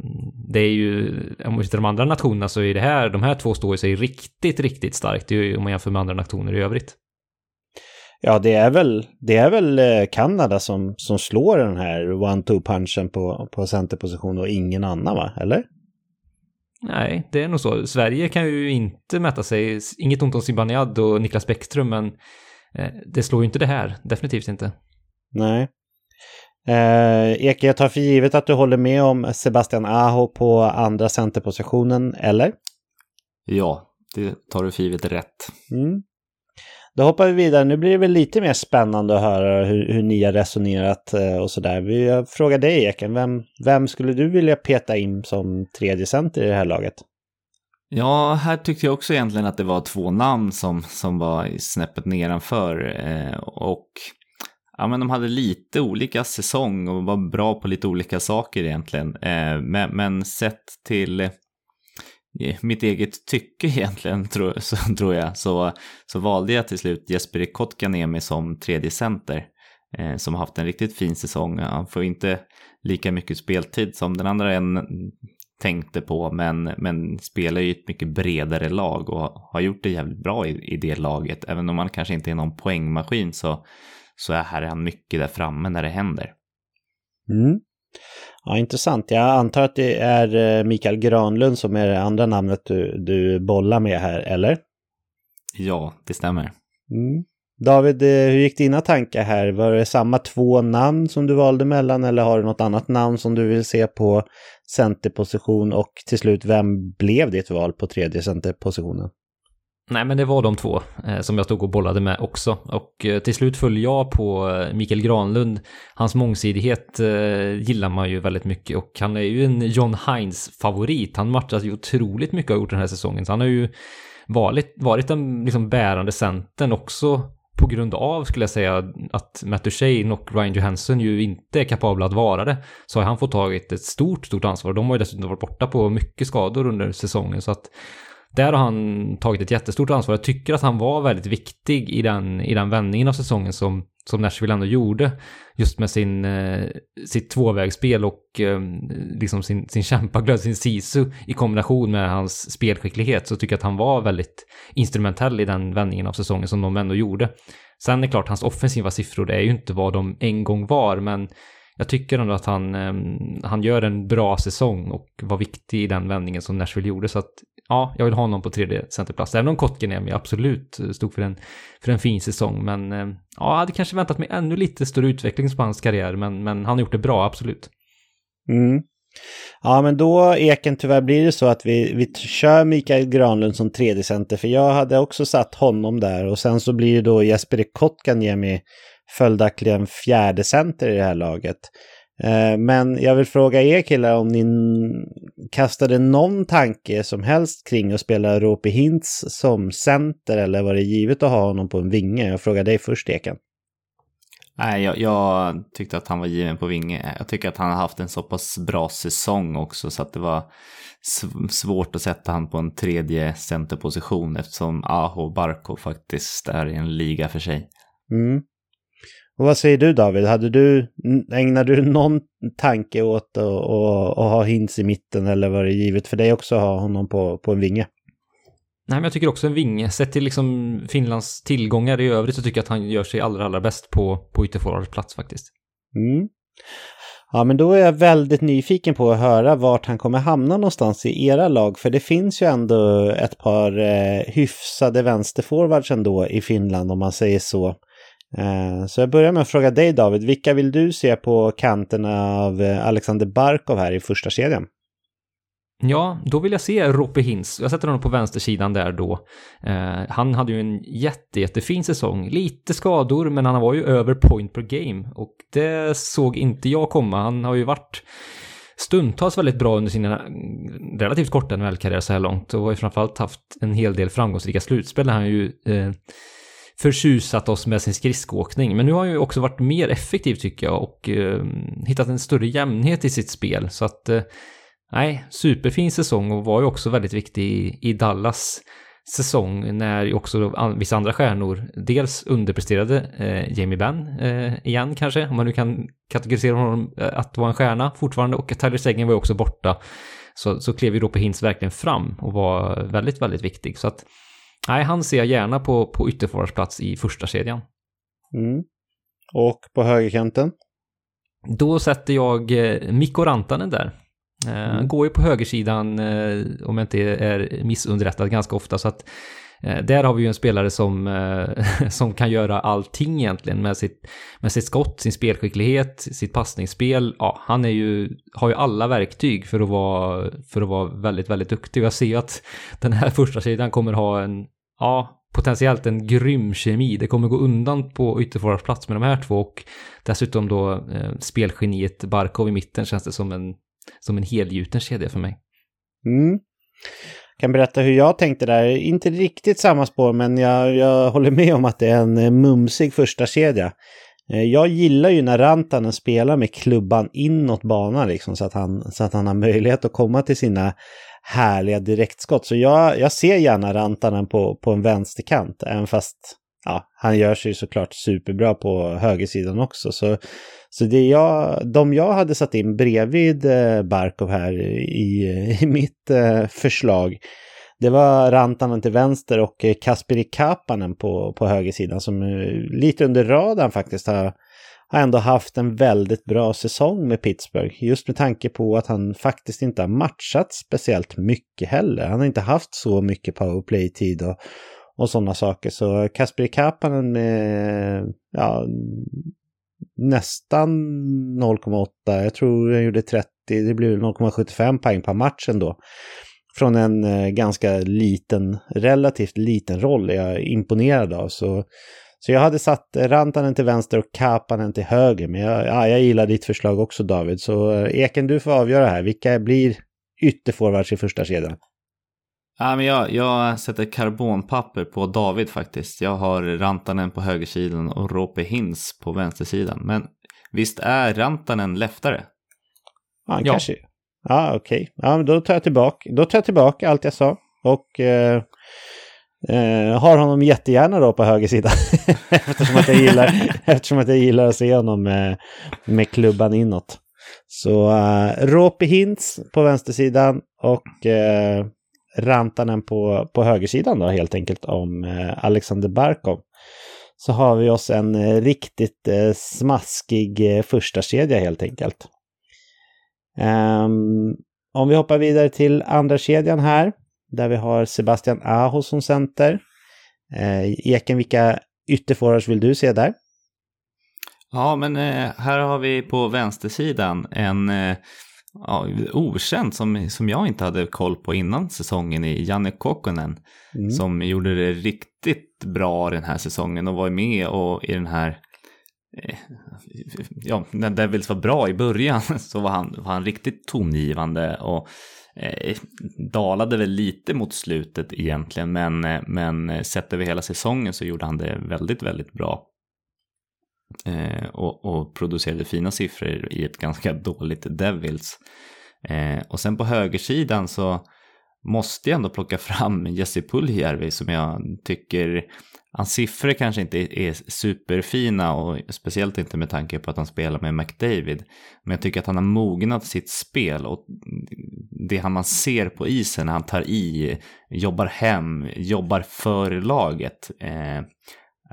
det är ju, om vi tittar de andra nationerna så är det här, de här två står sig riktigt, riktigt starkt om man jämför med andra nationer i övrigt. Ja, det är väl, det är väl eh, Kanada som, som slår den här one-two punchen på, på centerposition och ingen annan, va? Eller? Nej, det är nog så. Sverige kan ju inte mäta sig, inget ont om Zibanejad och Niklas Bäckström, men eh, det slår ju inte det här, definitivt inte. Nej. Eh, Eke, jag tar för givet att du håller med om Sebastian Aho på andra centerpositionen, eller? Ja, det tar du för givet rätt. Mm. Då hoppar vi vidare. Nu blir det väl lite mer spännande att höra hur, hur ni har resonerat eh, och sådär. Vi frågar dig Eken, vem, vem skulle du vilja peta in som tredje center i det här laget? Ja, här tyckte jag också egentligen att det var två namn som, som var snäppet nedanför. Eh, och ja, men de hade lite olika säsong och var bra på lite olika saker egentligen. Eh, men, men sett till mitt eget tycke egentligen, tror, så, tror jag, så, så valde jag till slut Jesper Kotkaniemi som tredje center. Eh, som har haft en riktigt fin säsong. Han får inte lika mycket speltid som den andra en tänkte på, men, men spelar ju ett mycket bredare lag och har gjort det jävligt bra i, i det laget. Även om man kanske inte är någon poängmaskin så, så är här han mycket där framme när det händer. Mm. Ja, intressant. Jag antar att det är eh, Mikael Granlund som är det andra namnet du, du bollar med här, eller? Ja, det stämmer. Mm. David, eh, hur gick dina tankar här? Var det samma två namn som du valde mellan eller har du något annat namn som du vill se på centerposition och till slut, vem blev ditt val på tredje centerpositionen? Nej, men det var de två eh, som jag stod och bollade med också. Och eh, till slut föll jag på eh, Mikael Granlund. Hans mångsidighet eh, gillar man ju väldigt mycket och han är ju en John Hines-favorit. Han matchas ju otroligt mycket och har gjort den här säsongen. Så han har ju varit, varit den liksom bärande centern också på grund av, skulle jag säga, att Matt Duchene och Ryan Johansson ju inte är kapabla att vara det, så har han fått tagit ett stort, stort ansvar. De har ju dessutom varit borta på mycket skador under säsongen, så att där har han tagit ett jättestort ansvar. Jag tycker att han var väldigt viktig i den, i den vändningen av säsongen som, som Nashville ändå gjorde. Just med sin, eh, sitt tvåvägsspel och eh, liksom sin, sin kämpaglöd, sin sisu i kombination med hans spelskicklighet så tycker jag att han var väldigt instrumentell i den vändningen av säsongen som de ändå gjorde. Sen är det klart, hans offensiva siffror det är ju inte vad de en gång var, men jag tycker ändå att han, eh, han gör en bra säsong och var viktig i den vändningen som Nashville gjorde. Så att ja, jag vill ha honom på tredje centerplats. Även om Kotkaniemi absolut eh, stod för en, för en fin säsong. Men eh, ja, jag hade kanske väntat mig ännu lite större utveckling på hans karriär. Men, men han har gjort det bra, absolut. Mm. Ja, men då Eken, tyvärr blir det så att vi, vi kör Mikael Granlund som tredje center. För jag hade också satt honom där och sen så blir det då Jesper Kotkaniemi följaktligen fjärde center i det här laget. Eh, men jag vill fråga er killar om ni kastade någon tanke som helst kring att spela Rope Hintz som center eller var det givet att ha honom på en vinge? Jag frågar dig först Eken. Nej, jag, jag, tyckte att han var given på vinge. Jag tycker att han har haft en så pass bra säsong också så att det var svårt att sätta han på en tredje centerposition eftersom Aho Barko faktiskt är i en liga för sig. Mm. Och vad säger du David? Hade du, ägnade du någon tanke åt att, att, att ha Hintz i mitten eller var det givet för dig också att ha honom på, på en vinge? Nej, men jag tycker också en vinge. Sett till liksom Finlands tillgångar i övrigt så tycker jag att han gör sig allra, allra bäst på, på ytterforwardsplats faktiskt. Mm. Ja, men då är jag väldigt nyfiken på att höra vart han kommer hamna någonstans i era lag. För det finns ju ändå ett par eh, hyfsade vänsterforwards ändå i Finland om man säger så. Eh, så jag börjar med att fråga dig David, vilka vill du se på kanterna av eh, Alexander Barkov här i första kedjan? Ja, då vill jag se Rope Hintz. Jag sätter honom på vänstersidan där då. Eh, han hade ju en jätte, jättefin säsong. Lite skador, men han var ju över point per game. Och det såg inte jag komma. Han har ju varit stundtals väldigt bra under sina mm, relativt korta NHL-karriär så här långt. Och har ju framförallt haft en hel del framgångsrika slutspel där han ju eh, förtjusat oss med sin skridskoåkning. Men nu har han ju också varit mer effektiv tycker jag och eh, hittat en större jämnhet i sitt spel. Så att, eh, nej, superfin säsong och var ju också väldigt viktig i, i Dallas säsong när också vissa andra stjärnor dels underpresterade eh, Jamie Benn eh, igen kanske, om man nu kan kategorisera honom eh, att vara en stjärna fortfarande och Tyler Seguin var ju också borta. Så, så klev ju då på Hintz verkligen fram och var väldigt, väldigt viktig. Så att Nej, han ser jag gärna på, på ytterforwardsplats i första kedjan. Mm. Och på högerkanten? Då sätter jag eh, Mikko Rantanen där. Eh, mm. Går ju på högersidan, eh, om jag inte är missunderrättad, ganska ofta. Så att Eh, där har vi ju en spelare som, eh, som kan göra allting egentligen med sitt, med sitt skott, sin spelskicklighet, sitt passningsspel. Ja, han är ju, har ju alla verktyg för att vara, för att vara väldigt, väldigt duktig. Jag ser ju att den här första sidan kommer ha en, ja, potentiellt en grym kemi. Det kommer gå undan på ytterforwardsplats med de här två och dessutom då eh, spelgeniet Barkov i mitten känns det som en, som en helgjuten kedja för mig. Mm kan berätta hur jag tänkte där. Inte riktigt samma spår, men jag, jag håller med om att det är en eh, mumsig första kedja. Eh, jag gillar ju när Rantanen spelar med klubban inåt banan liksom, så, att han, så att han har möjlighet att komma till sina härliga direktskott. Så jag, jag ser gärna Rantanen på, på en vänsterkant, även fast ja, han gör sig såklart superbra på högersidan också. Så, så det jag, de jag hade satt in bredvid eh, Barkov här i, i mitt eh, förslag, det var Rantanen till vänster och eh, Kasperi Kapanen på, på högersidan som lite under radarn faktiskt har, har ändå haft en väldigt bra säsong med Pittsburgh. Just med tanke på att han faktiskt inte har matchat speciellt mycket heller. Han har inte haft så mycket powerplay-tid och, och sådana saker. Så Kasperi Kapanen med ja, nästan 0,8. Jag tror jag gjorde 30, det blir 0,75 poäng per match ändå. Från en eh, ganska liten, relativt liten roll är jag imponerad av. Så, så jag hade satt Rantanen till vänster och Kapanen till höger. Men jag, ja, jag gillar ditt förslag också David. Så eh, Eken, du får avgöra här. Vilka blir ytterforwards i första kedjan? Ja, men jag, jag sätter karbonpapper på David faktiskt. Jag har Rantanen på högersidan och Rope Hins på vänstersidan. Men visst är Rantanen leftare? Ja, ja. kanske. Ja, okej. Okay. Ja, men då tar jag tillbaka, då tar jag tillbaka allt jag sa. Och eh, eh, har honom jättegärna då på högersidan. eftersom, att jag gillar, eftersom att jag gillar att se honom med, med klubban inåt. Så uh, Rope Hintz på vänstersidan och uh, Rantanen på, på högersidan då helt enkelt om eh, Alexander Barkov. Så har vi oss en eh, riktigt eh, smaskig eh, första kedja helt enkelt. Um, om vi hoppar vidare till andra kedjan här, där vi har Sebastian Aho som center. Eh, Eken, vilka ytterforwards vill du se där? Ja, men eh, här har vi på vänstersidan en eh, ja, okänd som, som jag inte hade koll på innan säsongen i Janne Kokkonen. Mm. Som gjorde det riktigt bra den här säsongen och var med och i den här eh, ja, när Devils var bra i början så var han, var han riktigt tongivande och eh, dalade väl lite mot slutet egentligen men, eh, men sett över hela säsongen så gjorde han det väldigt, väldigt bra. Eh, och, och, producerade fina siffror i ett ganska dåligt Devils. Eh, och sen på högersidan så måste jag ändå plocka fram Jesse Puljärvi som jag tycker, hans siffror kanske inte är superfina och speciellt inte med tanke på att han spelar med McDavid. Men jag tycker att han har mognat sitt spel och det han man ser på isen när han tar i, jobbar hem, jobbar för laget. Eh,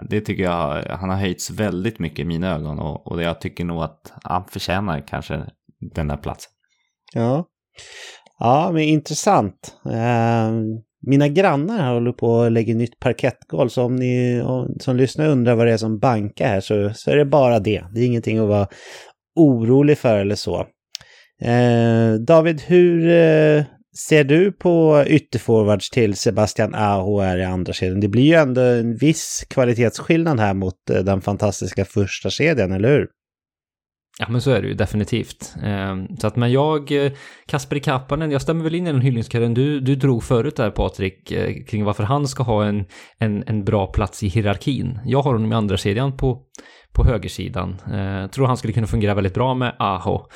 det tycker jag, han har höjts väldigt mycket i mina ögon och, och jag tycker nog att han förtjänar kanske den där platsen. Ja, ja men intressant. Ehm, mina grannar här håller på att lägga nytt parkettgolv så om ni som lyssnar undrar vad det är som bankar här så, så är det bara det. Det är ingenting att vara orolig för eller så. Ehm, David, hur eh, ser du på ytterforwards till Sebastian Aho här i andra kedjan? Det blir ju ändå en viss kvalitetsskillnad här mot eh, den fantastiska första kedjan, eller hur? Ja, men så är det ju definitivt. Ehm, så att men jag, eh, Kasper Kappanen, jag stämmer väl in i den hyllningskören du, du drog förut där Patrik, eh, kring varför han ska ha en, en, en bra plats i hierarkin. Jag har honom i andra kedjan på, på högersidan. Jag tror han skulle kunna fungera väldigt bra med Aho.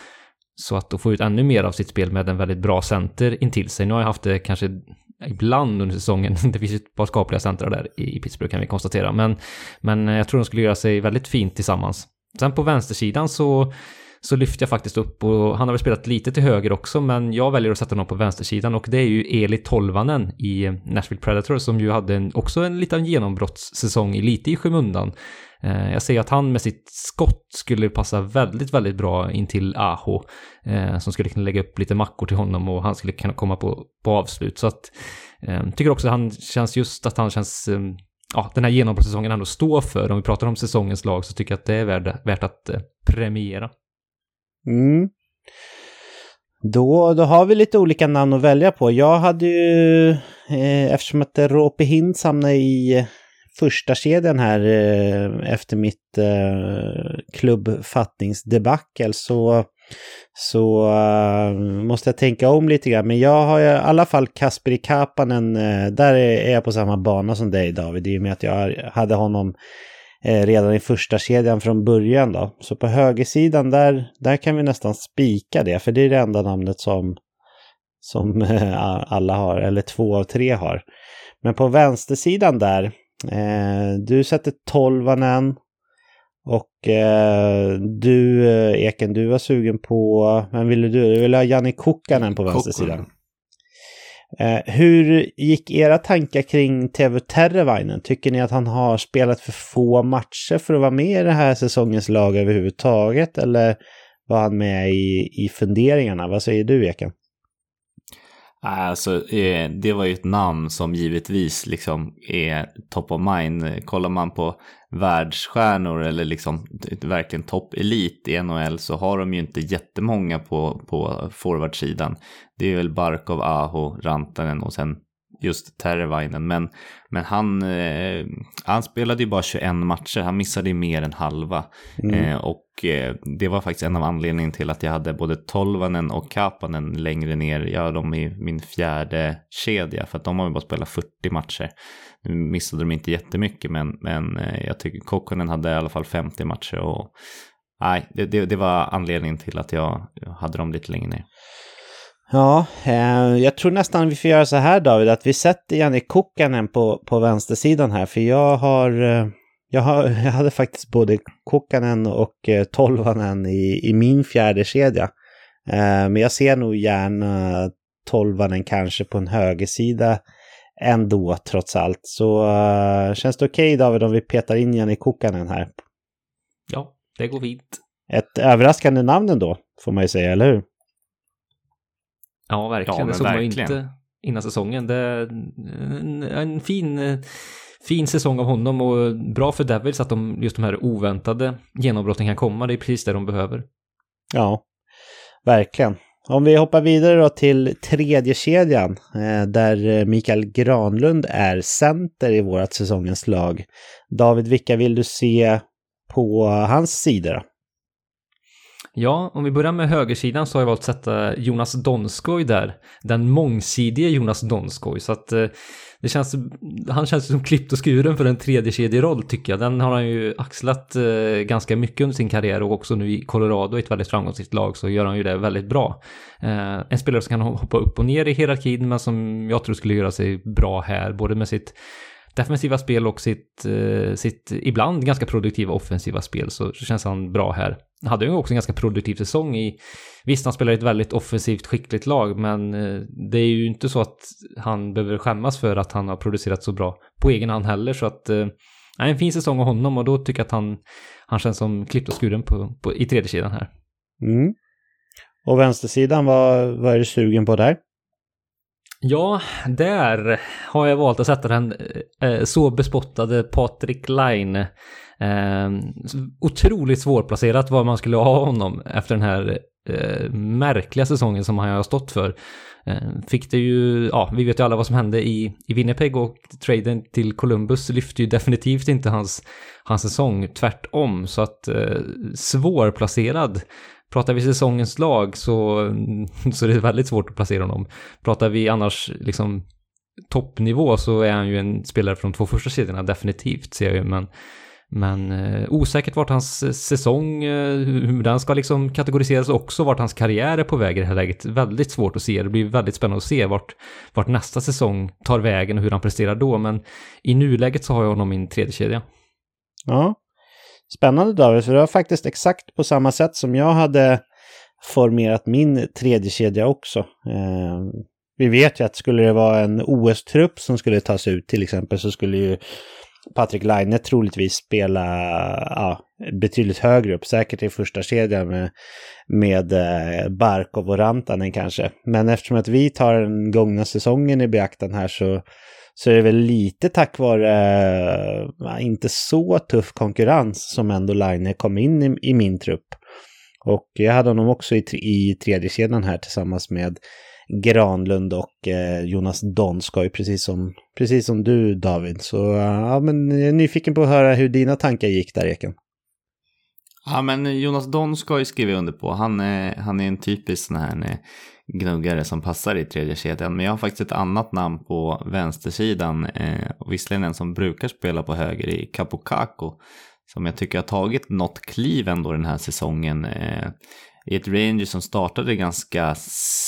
Så att då få ut ännu mer av sitt spel med en väldigt bra center intill sig. Nu har jag haft det kanske ibland under säsongen. Det finns ju ett par skapliga centrar där i Pittsburgh kan vi konstatera. Men, men eh, jag tror de skulle göra sig väldigt fint tillsammans. Sen på vänstersidan så, så lyfter jag faktiskt upp och han har väl spelat lite till höger också men jag väljer att sätta honom på vänstersidan och det är ju Eli Tolvanen i Nashville Predators som ju hade en, också en liten genombrottssäsong lite i skymundan. Eh, jag ser att han med sitt skott skulle passa väldigt, väldigt bra in till Aho. Eh, som skulle kunna lägga upp lite mackor till honom och han skulle kunna komma på, på avslut. Så att, eh, tycker också att han känns just att han känns ja, den här genombrottssäsongen ändå står för. Om vi pratar om säsongens lag så tycker jag att det är värt, värt att premiera. Mm. Då, då har vi lite olika namn att välja på. Jag hade ju, eh, eftersom att Rope Hintz hamnade i första kedjan här eh, efter mitt eh, klubbfattningsdebacle så, så uh, måste jag tänka om lite grann. Men jag har i alla fall Kasperi Kapanen, uh, där är jag på samma bana som dig David, i och med att jag hade honom uh, redan i första kedjan från början då. Så på högersidan där, där kan vi nästan spika det, för det är det enda namnet som, som alla har, eller två av tre har. Men på vänstersidan där, du sätter tolvanen Och eh, du, eh, Eken, du var sugen på, vem ville du? Du ville ha Janni Kukkanen på vänstersidan. Eh, hur gick era tankar kring Teuvo Terrevainen? Tycker ni att han har spelat för få matcher för att vara med i det här säsongens lag överhuvudtaget? Eller var han med i, i funderingarna? Vad säger du, Eken? Alltså, eh, det var ju ett namn som givetvis liksom är top of mind. Kollar man på världsstjärnor eller liksom verkligen toppelit i NHL så har de ju inte jättemånga på, på forwardsidan. Det är väl Barkov, Aho, Rantanen och sen just Tervainen. Men, men han, eh, han spelade ju bara 21 matcher, han missade ju mer än halva. Mm. Eh, och eh, det var faktiskt en av anledningarna till att jag hade både Tolvanen och Kapanen längre ner, ja de i min fjärde kedja, för att de har ju bara spelat 40 matcher. Nu missade de inte jättemycket, men, men eh, jag tycker Kokkonen hade i alla fall 50 matcher. Och, nej, det, det, det var anledningen till att jag hade dem lite längre ner. Ja, eh, jag tror nästan vi får göra så här David, att vi sätter Janne Kokkanen på, på vänstersidan här, för jag har, eh, jag har, jag hade faktiskt både Kokkanen och eh, Tolvanen i, i min fjärde kedja. Eh, men jag ser nog gärna Tolvanen kanske på en högersida ändå trots allt. Så uh, känns det okej okay, David om vi petar in Janne Kokkanen här? Ja, det går fint. Ett överraskande namn ändå, får man ju säga, eller hur? Ja, verkligen. Ja, det såg man inte innan säsongen. Det är en, en fin, fin säsong av honom och bra för Devils att de, just de här oväntade genombrotten kan komma. Det är precis det de behöver. Ja, verkligen. Om vi hoppar vidare då till tredje kedjan eh, där Mikael Granlund är center i vårt säsongens lag. David, vilka vill du se på hans sida? Ja, om vi börjar med högersidan så har jag valt att sätta Jonas Donskoj där. Den mångsidige Jonas Donskoj. Så att eh, det känns, han känns som klippt och skuren för en tredjekedjeroll tycker jag. Den har han ju axlat eh, ganska mycket under sin karriär och också nu i Colorado, ett väldigt framgångsrikt lag, så gör han ju det väldigt bra. Eh, en spelare som kan hoppa upp och ner i hierarkin men som jag tror skulle göra sig bra här, både med sitt defensiva spel och sitt, eh, sitt ibland ganska produktiva offensiva spel så känns han bra här. Han hade ju också en ganska produktiv säsong i... Visst, han spelar i ett väldigt offensivt skickligt lag, men eh, det är ju inte så att han behöver skämmas för att han har producerat så bra på egen hand heller, så att... Eh, en fin säsong av honom och då tycker jag att han, han känns som klippt och skuren på, på, i tredje sidan här. Mm. Och vänstersidan, vad, vad är du sugen på där? Ja, där har jag valt att sätta den eh, eh så bespottade Patrik Line. Eh, otroligt svårplacerat var man skulle ha honom efter den här eh, märkliga säsongen som han har stått för. Eh, fick det ju, ja, vi vet ju alla vad som hände i, i Winnipeg och traden till Columbus lyfte ju definitivt inte hans, hans säsong, tvärtom. Så att eh, svårplacerad Pratar vi säsongens lag så, så är det väldigt svårt att placera honom. Pratar vi annars liksom toppnivå så är han ju en spelare från de två första kedjorna definitivt ser jag ju. Men, men eh, osäkert vart hans eh, säsong, eh, hur den ska liksom kategoriseras och också vart hans karriär är på väg i det här läget. Väldigt svårt att se. Det blir väldigt spännande att se vart, vart nästa säsong tar vägen och hur han presterar då. Men i nuläget så har jag honom i min tredje kedja. Ja, Spännande David, för det var faktiskt exakt på samma sätt som jag hade formerat min tredje kedja också. Eh, vi vet ju att skulle det vara en OS-trupp som skulle tas ut till exempel så skulle ju Patrik Laine troligtvis spela ja, betydligt högre upp, säkert i första kedjan med, med eh, Barkov och Rantanen kanske. Men eftersom att vi tar den gångna säsongen i beaktan här så så är det väl lite tack vare äh, inte så tuff konkurrens som ändå Line kom in i, i, min trupp. Och jag hade honom också i, i tredje kedjan här tillsammans med Granlund och eh, Jonas Donskoj, precis som, precis som du David. Så ja, men jag är nyfiken på att höra hur dina tankar gick där Eken. Ja, men Jonas Don ska ju skriva under på. Han är, han är en typisk sån här eh, gnuggare som passar i tredje kedjan. Men jag har faktiskt ett annat namn på vänstersidan. Eh, visserligen en som brukar spela på höger i Kapokako. som jag tycker har tagit något kliv ändå den här säsongen. Eh, I ett Rangers som startade ganska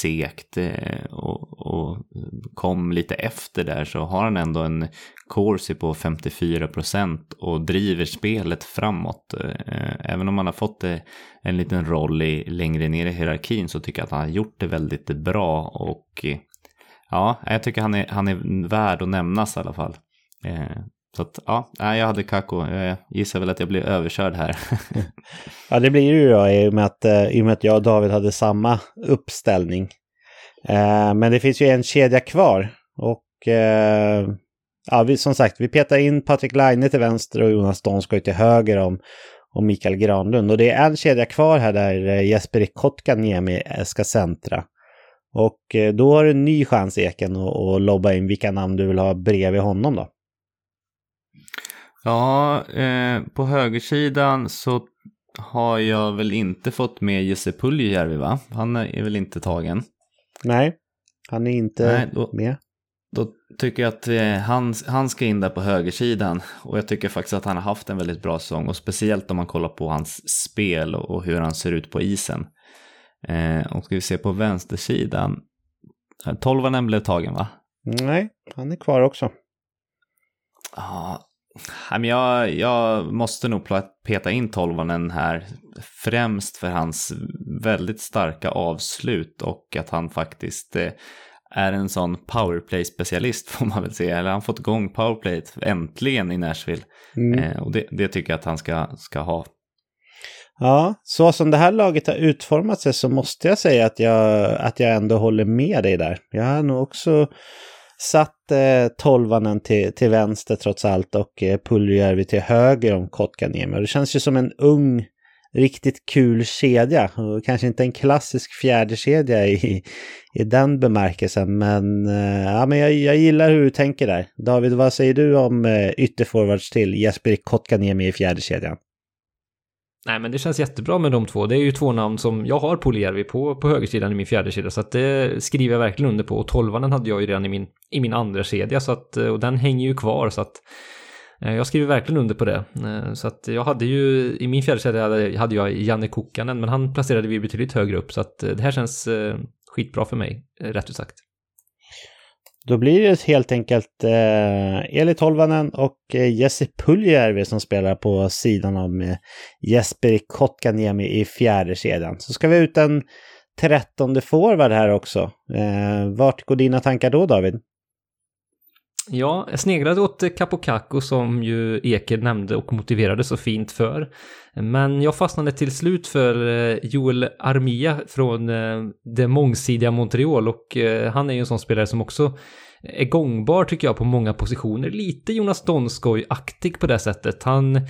segt eh, och, och, eh, kom lite efter där så har han ändå en Corsi på 54 procent och driver spelet framåt. Eh, även om han har fått eh, en liten roll i, längre ner i hierarkin så tycker jag att han har gjort det väldigt bra och ja, jag tycker han är, han är värd att nämnas i alla fall. Så att, ja, jag hade Kako. Jag gissar väl att jag blev överkörd här. ja, det blir ju då i och, med att, i och med att jag och David hade samma uppställning. Eh, men det finns ju en kedja kvar. Och eh, ja, vi, som sagt, vi petar in Patrik Laine till vänster och Jonas Donskoj till höger om, om Mikael Granlund. Och det är en kedja kvar här där eh, Jesper Kotkaniemi ska centra. Och eh, då har du en ny chans Eken att lobba in vilka namn du vill ha bredvid honom då. Ja, eh, på högersidan så har jag väl inte fått med Jesse Puljujärvi va? Han är väl inte tagen? Nej, han är inte Nej, då, med. Då tycker jag att eh, han, han ska in där på högersidan. Och jag tycker faktiskt att han har haft en väldigt bra säsong. Och speciellt om man kollar på hans spel och, hur han ser ut på isen. Eh, och ska vi se på vänstersidan. Tolvanen blev tagen va? Nej, han är kvar också. Ja, jag, jag måste nog peta in tolvanen här, främst för hans väldigt starka avslut och att han faktiskt eh, är en sån powerplay-specialist får man väl säga. Eller han fått igång powerplayet äntligen i Nashville. Mm. Eh, och det, det, tycker jag att han ska, ska ha. Ja, så som det här laget har utformat sig så måste jag säga att jag, att jag ändå håller med dig där. Jag har nog också satt eh, tolvanen till, till vänster trots allt och eh, Puljujärvi till höger om Kotkaniemi. Och det känns ju som en ung, riktigt kul kedja. Och kanske inte en klassisk fjärde kedja i, i den bemärkelsen. Men, eh, ja, men jag, jag gillar hur du tänker där. David, vad säger du om eh, ytterforwards till Jesper Kotkaniemi i fjärde kedjan? Nej, men det känns jättebra med de två. Det är ju två namn som jag har Puljärvi på, på högersidan i min fjärde kedja, så att det skriver jag verkligen under på. Och tolvanen hade jag ju redan i min, i min andra kedja, så att, eh, och den hänger ju kvar, så att eh, jag skriver verkligen under på det. Eh, så att jag hade ju, i min fjärde kedja hade, jag Janne Kokkanen, men han placerade vi betydligt högre upp, så att det här känns skitbra för mig, rätt ut sagt. Då blir det helt enkelt eh, Eli Tolvanen och eh, Jesse Puljärvi som spelar på sidan av Jesper Kotkaniemi i fjärde kedjan. Så ska vi ut en trettonde forward här också. Eh, vart går dina tankar då David? Ja, jag sneglade åt Capocaco som ju Eker nämnde och motiverade så fint för. Men jag fastnade till slut för eh, Joel Armia från eh, det mångsidiga Montreal och eh, han är ju en sån spelare som också är gångbar tycker jag på många positioner. Lite Jonas Donskoj-aktig på det sättet. Han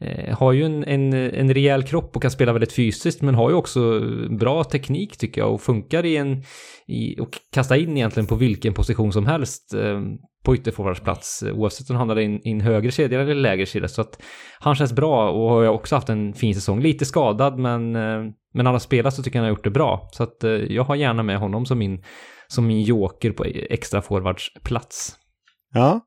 Eh, har ju en, en, en rejäl kropp och kan spela väldigt fysiskt men har ju också bra teknik tycker jag och funkar i en i, och kasta in egentligen på vilken position som helst eh, på ytterforwardsplats eh, oavsett om han hamnar i en högre kedja eller lägre kedja. Så att han känns bra och har ju också haft en fin säsong. Lite skadad men, eh, men han har spelat så tycker jag han har gjort det bra. Så att eh, jag har gärna med honom som min, som min joker på e-, extra forwardsplats. Ja,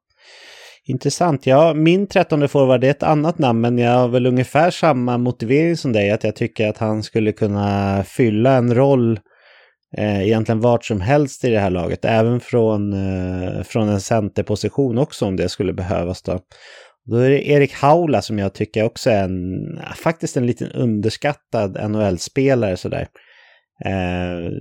Intressant. Ja, min trettonde forward är ett annat namn, men jag har väl ungefär samma motivering som dig. Att jag tycker att han skulle kunna fylla en roll eh, egentligen vart som helst i det här laget. Även från, eh, från en centerposition också om det skulle behövas. Då. Då är det Erik Haula som jag tycker också är en, faktiskt en liten underskattad NHL-spelare sådär. Eh,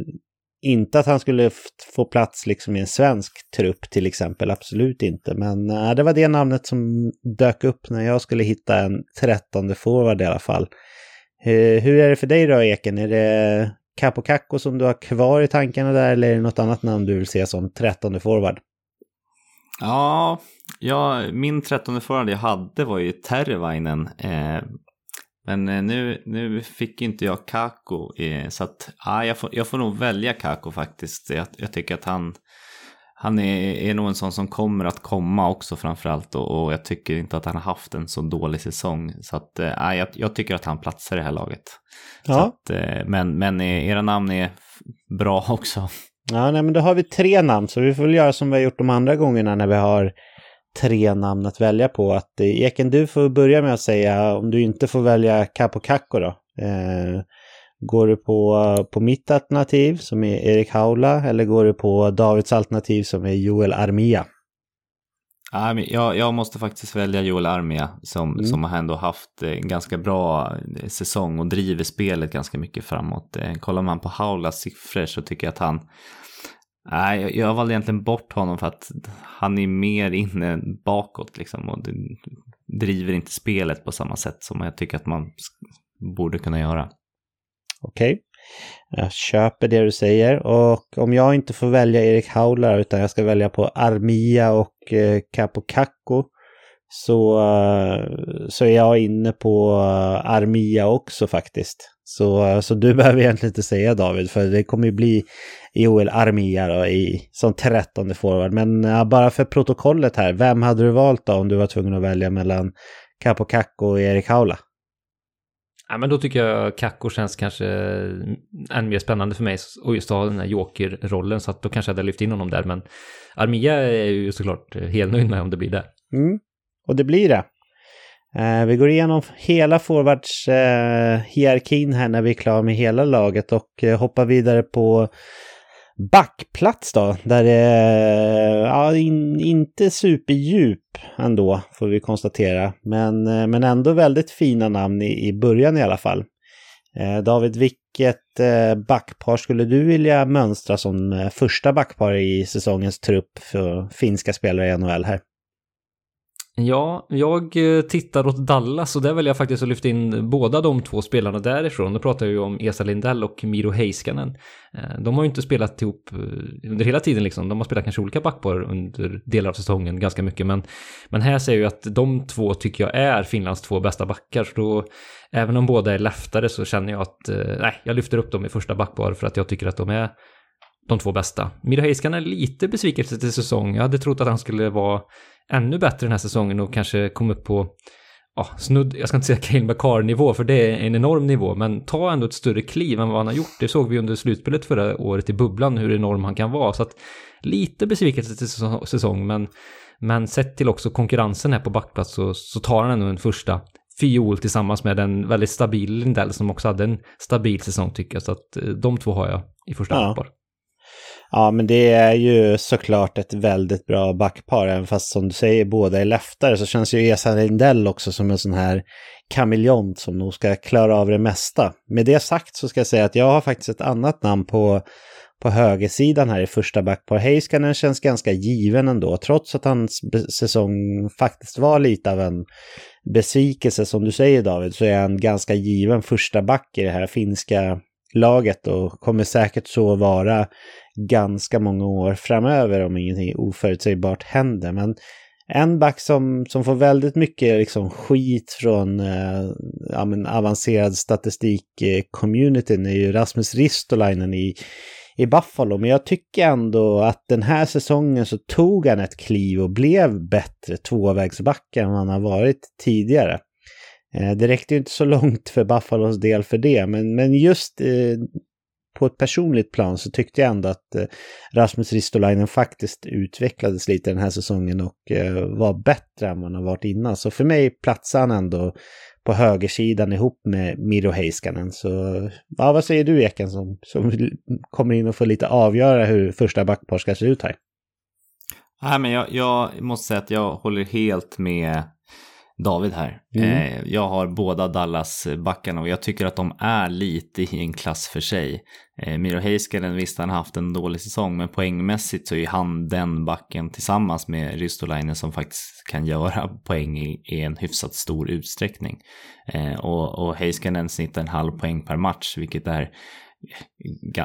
inte att han skulle få plats liksom i en svensk trupp till exempel, absolut inte. Men äh, det var det namnet som dök upp när jag skulle hitta en trettonde forward i alla fall. Hur, hur är det för dig då Eken? Är det Capo som du har kvar i tankarna där eller är det något annat namn du vill se som trettonde forward? Ja, ja min trettonde forward jag hade var ju Tervainen. Eh, men eh, nu, nu fick inte jag Kako, eh, så att ja, jag, får, jag får nog välja Kako faktiskt. Jag, jag tycker att han, han är, är nog en sån som kommer att komma också framförallt och, och jag tycker inte att han har haft en så dålig säsong. Så att, äh, jag, jag tycker att han platsar i det här laget. Ja. Att, äh, men, men era namn är bra också. Ja, nej, men då har vi tre namn så vi får väl göra som vi har gjort de andra gångerna när vi har tre namn att välja på. Att, eh, Eken, du får börja med att säga om du inte får välja Capo Cacco då. Eh, går du på, på mitt alternativ som är Erik Haula eller går du på Davids alternativ som är Joel Armia? Jag, jag måste faktiskt välja Joel Armia som, mm. som har ändå haft en ganska bra säsong och driver spelet ganska mycket framåt. Kollar man på Haulas siffror så tycker jag att han Nej, jag valde egentligen bort honom för att han är mer inne bakåt liksom och driver inte spelet på samma sätt som jag tycker att man borde kunna göra. Okej, okay. jag köper det du säger och om jag inte får välja Erik Haular utan jag ska välja på Armia och eh, så, eh, så är jag inne på eh, Armia också faktiskt. Så, så du behöver egentligen inte säga David, för det kommer ju bli Joel Armia då i, som trettonde forward. Men ja, bara för protokollet här, vem hade du valt då om du var tvungen att välja mellan Capo Cacco och Erik Haula? Ja, men då tycker jag Kakko känns kanske än mer spännande för mig och just ha den här joker-rollen så att då kanske jag hade lyft in honom där. Men Armia är ju såklart helt nöjd med om det blir det. Mm. Och det blir det. Eh, vi går igenom hela forwards-hierarkin eh, här när vi är klara med hela laget och eh, hoppar vidare på backplats då, där det är ja, in, inte superdjup ändå, får vi konstatera. Men, eh, men ändå väldigt fina namn i, i början i alla fall. Eh, David, vilket eh, backpar skulle du vilja mönstra som första backpar i säsongens trupp för finska spelare i NHL här? Ja, jag eh, tittar åt Dallas och där väljer jag faktiskt att lyfta in båda de två spelarna därifrån. Då pratar jag ju om Esa Lindell och Miro Heiskanen. Eh, de har ju inte spelat ihop eh, under hela tiden liksom. De har spelat kanske olika backpar under delar av säsongen ganska mycket. Men, men här ser jag ju att de två tycker jag är Finlands två bästa backar. Så då, även om båda är leftare så känner jag att nej, jag lyfter upp dem i första backpar för att jag tycker att de är de två bästa. Miro Heiskanen är lite besvikelse till säsong. Jag hade trott att han skulle vara ännu bättre den här säsongen och kanske komma upp på ja, snudd, jag ska inte säga Cale McCarr-nivå för det är en enorm nivå, men ta ändå ett större kliv än vad han har gjort. Det såg vi under slutspelet förra året i bubblan hur enorm han kan vara. Så att lite besvikelse till säsong, men, men sett till också konkurrensen här på backplats så, så tar han ändå en första fiol tillsammans med en väldigt stabil Lindell som också hade en stabil säsong tycker jag. Så att eh, de två har jag i första ja. Ja, men det är ju såklart ett väldigt bra backpar. Även fast som du säger båda är leftare så känns ju Esa Lindell också som en sån här kameleont som nog ska klara av det mesta. Med det sagt så ska jag säga att jag har faktiskt ett annat namn på, på högersidan här i första backpar. Heiskanen känns ganska given ändå, trots att hans säsong faktiskt var lite av en besvikelse som du säger David, så är han ganska given första back i det här finska laget och kommer säkert så vara ganska många år framöver om ingenting oförutsägbart händer. Men en back som, som får väldigt mycket liksom skit från eh, ja, men avancerad statistik-communityn eh, är ju Rasmus Ristolainen i, i Buffalo. Men jag tycker ändå att den här säsongen så tog han ett kliv och blev bättre tvåvägsback än han har varit tidigare. Eh, det räckte ju inte så långt för Buffalos del för det, men, men just eh, på ett personligt plan så tyckte jag ändå att eh, Rasmus Ristolainen faktiskt utvecklades lite den här säsongen och eh, var bättre än vad han har varit innan. Så för mig platsar han ändå på högersidan ihop med Miro Heiskanen. Så ja, vad säger du Eken som, som kommer in och får lite avgöra hur första backpar ska se ut här? Nej, men jag, jag måste säga att jag håller helt med David här. Mm. Eh, jag har båda Dallas-backarna och jag tycker att de är lite i en klass för sig. Eh, Miro Heiskanen, visst han har haft en dålig säsong, men poängmässigt så är han den backen tillsammans med Ristolainen som faktiskt kan göra poäng i, en hyfsat stor utsträckning. Eh, och, och Heiskanen snittar en halv poäng per match, vilket är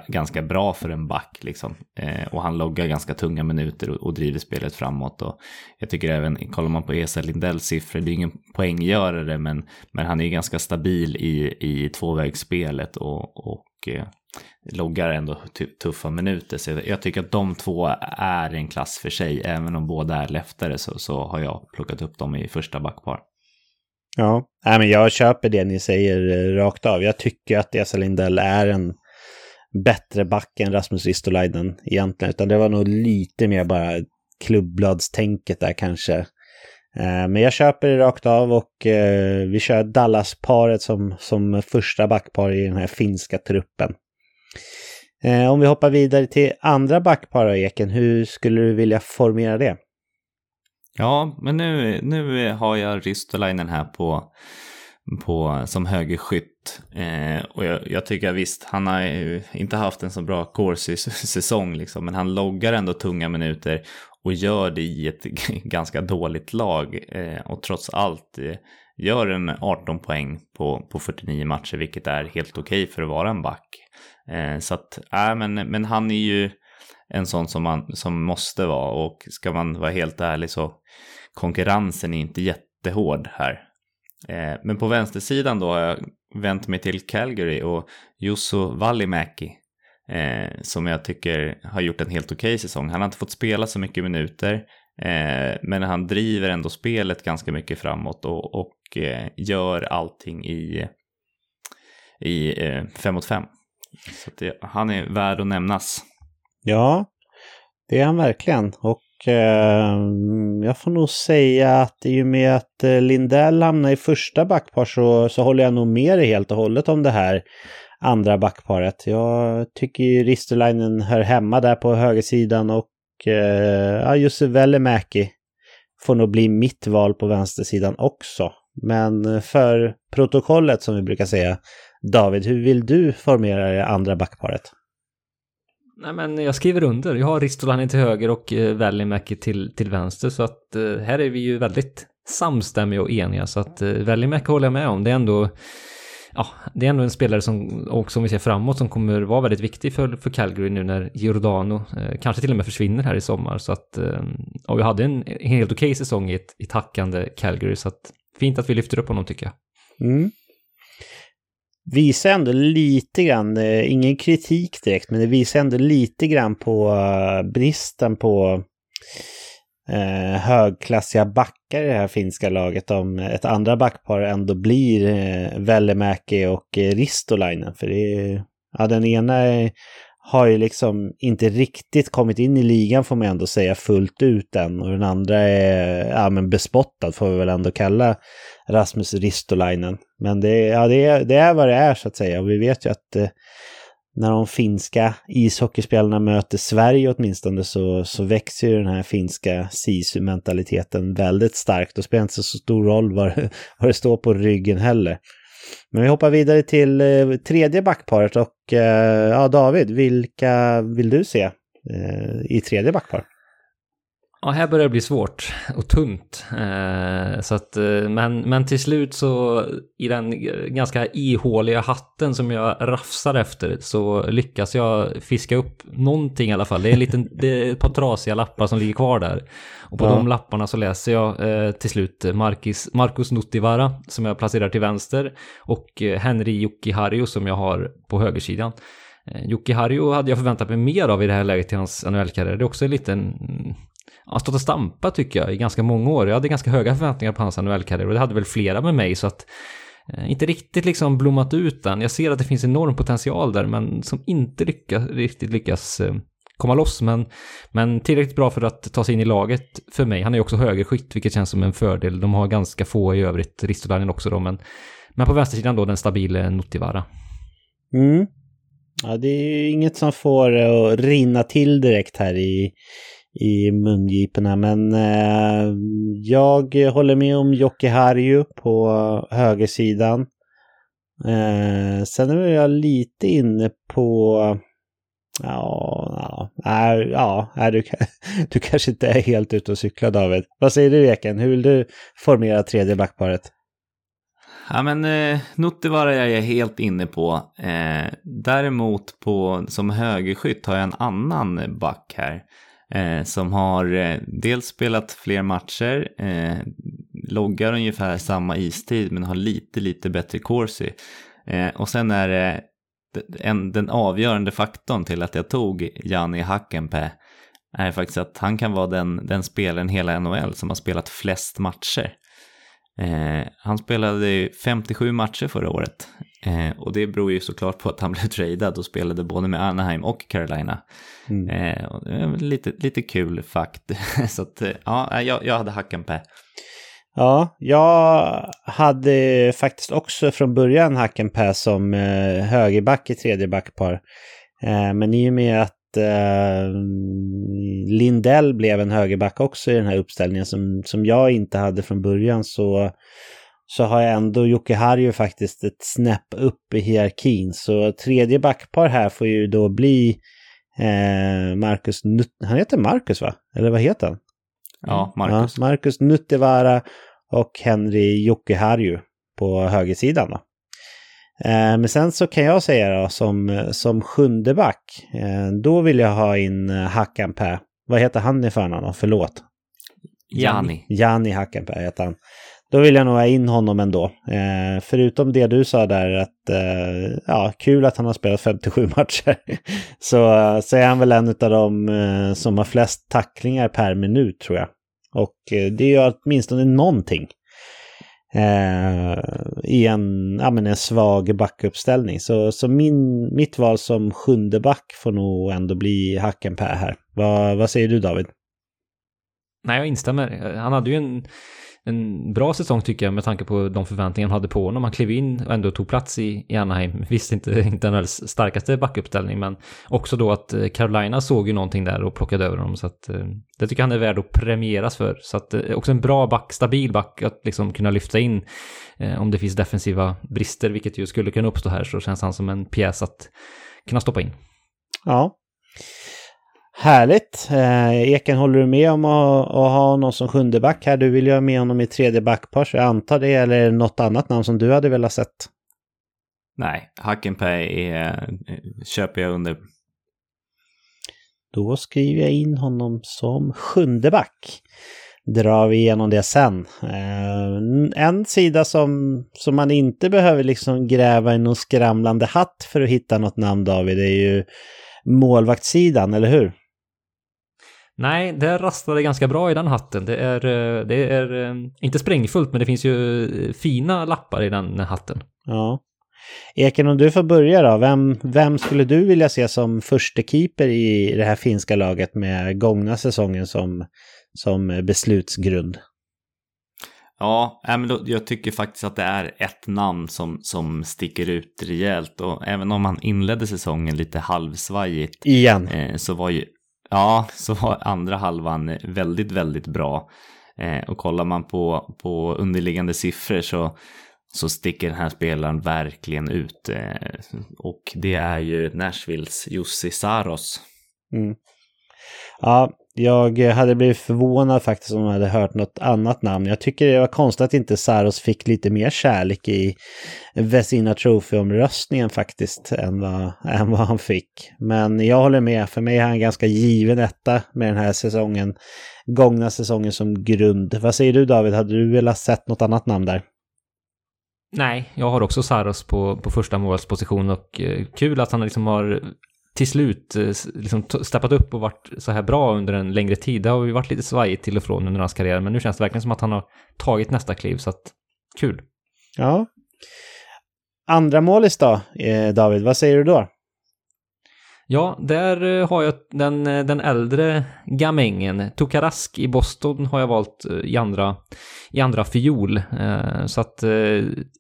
ganska bra för en back. Liksom. Eh, och han loggar ganska tunga minuter och, och driver spelet framåt. Och jag tycker även, kollar man på Esa Lindells siffror, det är ingen poänggörare men, men han är ganska stabil i, i tvåvägsspelet och, och eh, loggar ändå tuffa minuter. Så jag, tycker att de två är en klass för sig. Även om båda är leftare så, så har jag plockat upp dem i första backpar. Ja, Nej, men jag köper det ni säger eh, rakt av. Jag tycker att Esa Lindell är en bättre back än Rasmus Ristolainen egentligen. Utan det var nog lite mer bara klubbbladstänket där kanske. Eh, men jag köper det rakt av och eh, vi kör Dallas-paret som, som första backpar i den här finska truppen. Eh, om vi hoppar vidare till andra backpar Eken, hur skulle du vilja formera det? Ja, men nu, nu har jag Ristolainen här på, på, som högerskytt. Eh, och jag, jag, tycker visst, han har inte haft en så bra Corsi-säsong, liksom, men han loggar ändå tunga minuter och gör det i ett ganska dåligt lag. Eh, och trots allt eh, gör en 18 poäng på, på 49 matcher, vilket är helt okej okay för att vara en back. Eh, så att, äh, men, men han är ju en sån som, man, som måste vara och ska man vara helt ärlig så konkurrensen är inte jättehård här. Eh, men på vänstersidan då har jag vänt mig till Calgary och Jusso Vallimäki eh, som jag tycker har gjort en helt okej okay säsong. Han har inte fått spela så mycket minuter eh, men han driver ändå spelet ganska mycket framåt och, och eh, gör allting i, i eh, fem mot fem. Så det, han är värd att nämnas. Ja, det är han verkligen. Och eh, jag får nog säga att i och med att eh, Lindell hamnar i första backpar så, så håller jag nog med dig helt och hållet om det här andra backparet. Jag tycker ju Ristolainen hör hemma där på högersidan och eh, ja, Jussi Välimäki får nog bli mitt val på vänstersidan också. Men eh, för protokollet som vi brukar säga, David, hur vill du formera det andra backparet? Nej men jag skriver under. Jag har Ristolainen till höger och eh, Välimäki till, till vänster så att eh, här är vi ju väldigt samstämmiga och eniga så att eh, Välimäki håller jag med om. Det är ändå ja, det är ändå en spelare som, och som vi ser framåt, som kommer vara väldigt viktig för, för Calgary nu när Giordano eh, kanske till och med försvinner här i sommar. Så att, eh, och vi hade en, en helt okej okay säsong i ett, i tackande Calgary, så att fint att vi lyfter upp honom tycker jag. Mm. Visar ändå lite grann, eh, ingen kritik direkt, men det visar ändå lite grann på eh, bristen på eh, högklassiga backar i det här finska laget om ett andra backpar ändå blir eh, Vellemäki och eh, Ristolainen. För det är, ja, den ena är, har ju liksom inte riktigt kommit in i ligan får man ändå säga fullt ut än. Och den andra är ja, men bespottad får vi väl ändå kalla Rasmus Ristolainen. Men det, ja, det, är, det är vad det är så att säga. Och vi vet ju att eh, när de finska ishockeyspelarna möter Sverige åtminstone så, så växer ju den här finska sisu-mentaliteten väldigt starkt. Och spelar inte så stor roll vad, vad det står på ryggen heller. Men vi hoppar vidare till eh, tredje backparet och eh, ja, David, vilka vill du se eh, i tredje backpar? Ja, här börjar det bli svårt och tunt. Eh, så att, eh, men, men till slut så i den ganska ihåliga hatten som jag rafsar efter så lyckas jag fiska upp någonting i alla fall. Det är, en liten, det är ett par trasiga lappar som ligger kvar där. Och på ja. de lapparna så läser jag eh, till slut Marcus, Marcus Nuttivara som jag placerar till vänster och eh, Henry Jokihariu som jag har på högersidan. Eh, Jocke Harjo hade jag förväntat mig mer av i det här läget i hans NHL-karriär. Det är också en liten han har stått och stampat tycker jag i ganska många år. Jag hade ganska höga förväntningar på hans NHL-karriär och det hade väl flera med mig så att eh, inte riktigt liksom blommat ut än. Jag ser att det finns enorm potential där men som inte lyckas, riktigt lyckas eh, komma loss. Men, men tillräckligt bra för att ta sig in i laget för mig. Han är ju också högerskytt vilket känns som en fördel. De har ganska få i övrigt, Ristolainen också då men, men på vänstersidan då den stabile Notivara. Mm. Ja, det är inget som får att rinna till direkt här i, i mungiporna. Men eh, jag håller med om Jocke Harju på högersidan. Eh, sen är jag lite inne på Ja, ja, ja, ja du, du kanske inte är helt ute och cyklar David. Vad säger du Eken? Hur vill du formera tredje backparet? Ja men eh, Nuttivara är jag helt inne på. Eh, däremot på, som högerskytt har jag en annan back här. Eh, som har eh, dels spelat fler matcher, eh, loggar ungefär samma istid men har lite, lite bättre corsi. Eh, och sen är det eh, en, den avgörande faktorn till att jag tog Jani Hackenpää är faktiskt att han kan vara den, den spelaren hela NHL som har spelat flest matcher. Eh, han spelade 57 matcher förra året eh, och det beror ju såklart på att han blev tradad och spelade både med Anaheim och Carolina. Mm. Eh, lite, lite kul fakt. så att, eh, ja, jag, jag hade Hackenpää. Ja, jag hade faktiskt också från början Hackenpää som eh, högerback i tredje backpar. Eh, men i och med att eh, Lindell blev en högerback också i den här uppställningen som, som jag inte hade från början så, så har jag ändå Jocke Harju faktiskt ett snäpp upp i hierarkin. Så tredje backpar här får ju då bli eh, Marcus, han heter Marcus va? Eller vad heter han? Ja, Marcus. Ja, Marcus Nuttevara och Henry Jocke Harju på högersidan. Då. Eh, men sen så kan jag säga då som, som sjunde back, eh, då vill jag ha in eh, Hackanpää. Vad heter han i förnamn Förlåt. Jani. Jani Hackanpää heter han. Då vill jag nog ha in honom ändå. Eh, förutom det du sa där att eh, ja, kul att han har spelat 57 matcher. så, så är han väl en av dem eh, som har flest tacklingar per minut tror jag. Och eh, det är ju åtminstone någonting. Eh, I en, ja, men en svag backuppställning. Så, så min, mitt val som sjunde back får nog ändå bli Hackenpää här. Va, vad säger du David? Nej, jag instämmer. Han hade ju en en bra säsong tycker jag med tanke på de förväntningar han hade på honom. Han klev in och ändå tog plats i, i Anaheim. Visst inte, inte den starkaste backuppställning men också då att eh, Carolina såg ju någonting där och plockade över honom. Så att eh, det tycker jag han är värd att premieras för. Så att eh, också en bra back, stabil back att liksom kunna lyfta in om det finns defensiva brister, vilket ju skulle kunna uppstå här, så känns han som en pjäs att kunna stoppa in. Ja, Härligt! Eh, Eken, håller du med om att, att, ha någon som sjunde back här? Du vill ju ha med honom i tredje backpar, så jag antar det, eller något annat namn som du hade velat sett? Nej, Hackenpay är, köper jag under. Då skriver jag in honom som sjunde back. Drar vi igenom det sen. Eh, en sida som, som man inte behöver liksom gräva i någon skramlande hatt för att hitta något namn, David, är ju målvaktssidan, eller hur? Nej, det rasslade ganska bra i den hatten. Det är, eh, det är eh, inte sprängfullt, men det finns ju eh, fina lappar i den hatten. Ja. Eken, om du får börja då. Vem, vem skulle du vilja se som första keeper i det här finska laget med gångna säsongen som, som beslutsgrund? Ja, men då, jag tycker faktiskt att det är ett namn som, som sticker ut rejält och även om han inledde säsongen lite halvsvajigt Igen. Eh, så var ju Ja, så var andra halvan eh, väldigt, väldigt bra. Eh, och kollar man på, på underliggande siffror så, så sticker den här spelaren verkligen ut. Eh, och det är ju Nashvilles Jussi Saros. Mm. Ja, jag hade blivit förvånad faktiskt om jag hade hört något annat namn. Jag tycker det var konstigt att inte Saros fick lite mer kärlek i Vesina Trophy-omröstningen faktiskt än vad, än vad han fick. Men jag håller med, för mig är han ganska given etta med den här säsongen, gångna säsongen som grund. Vad säger du David, hade du velat sett något annat namn där? Nej, jag har också Saros på, på första målsposition och eh, kul att han liksom har till slut eh, liksom steppat upp och varit så här bra under en längre tid. Det har ju varit lite svajigt till och från under hans karriär, men nu känns det verkligen som att han har tagit nästa kliv, så att kul. Ja. Andra målis då, eh, David, vad säger du då? Ja, där eh, har jag den, eh, den äldre gamängen. Tokarask i Boston har jag valt eh, i andra, i andra fiol. Så att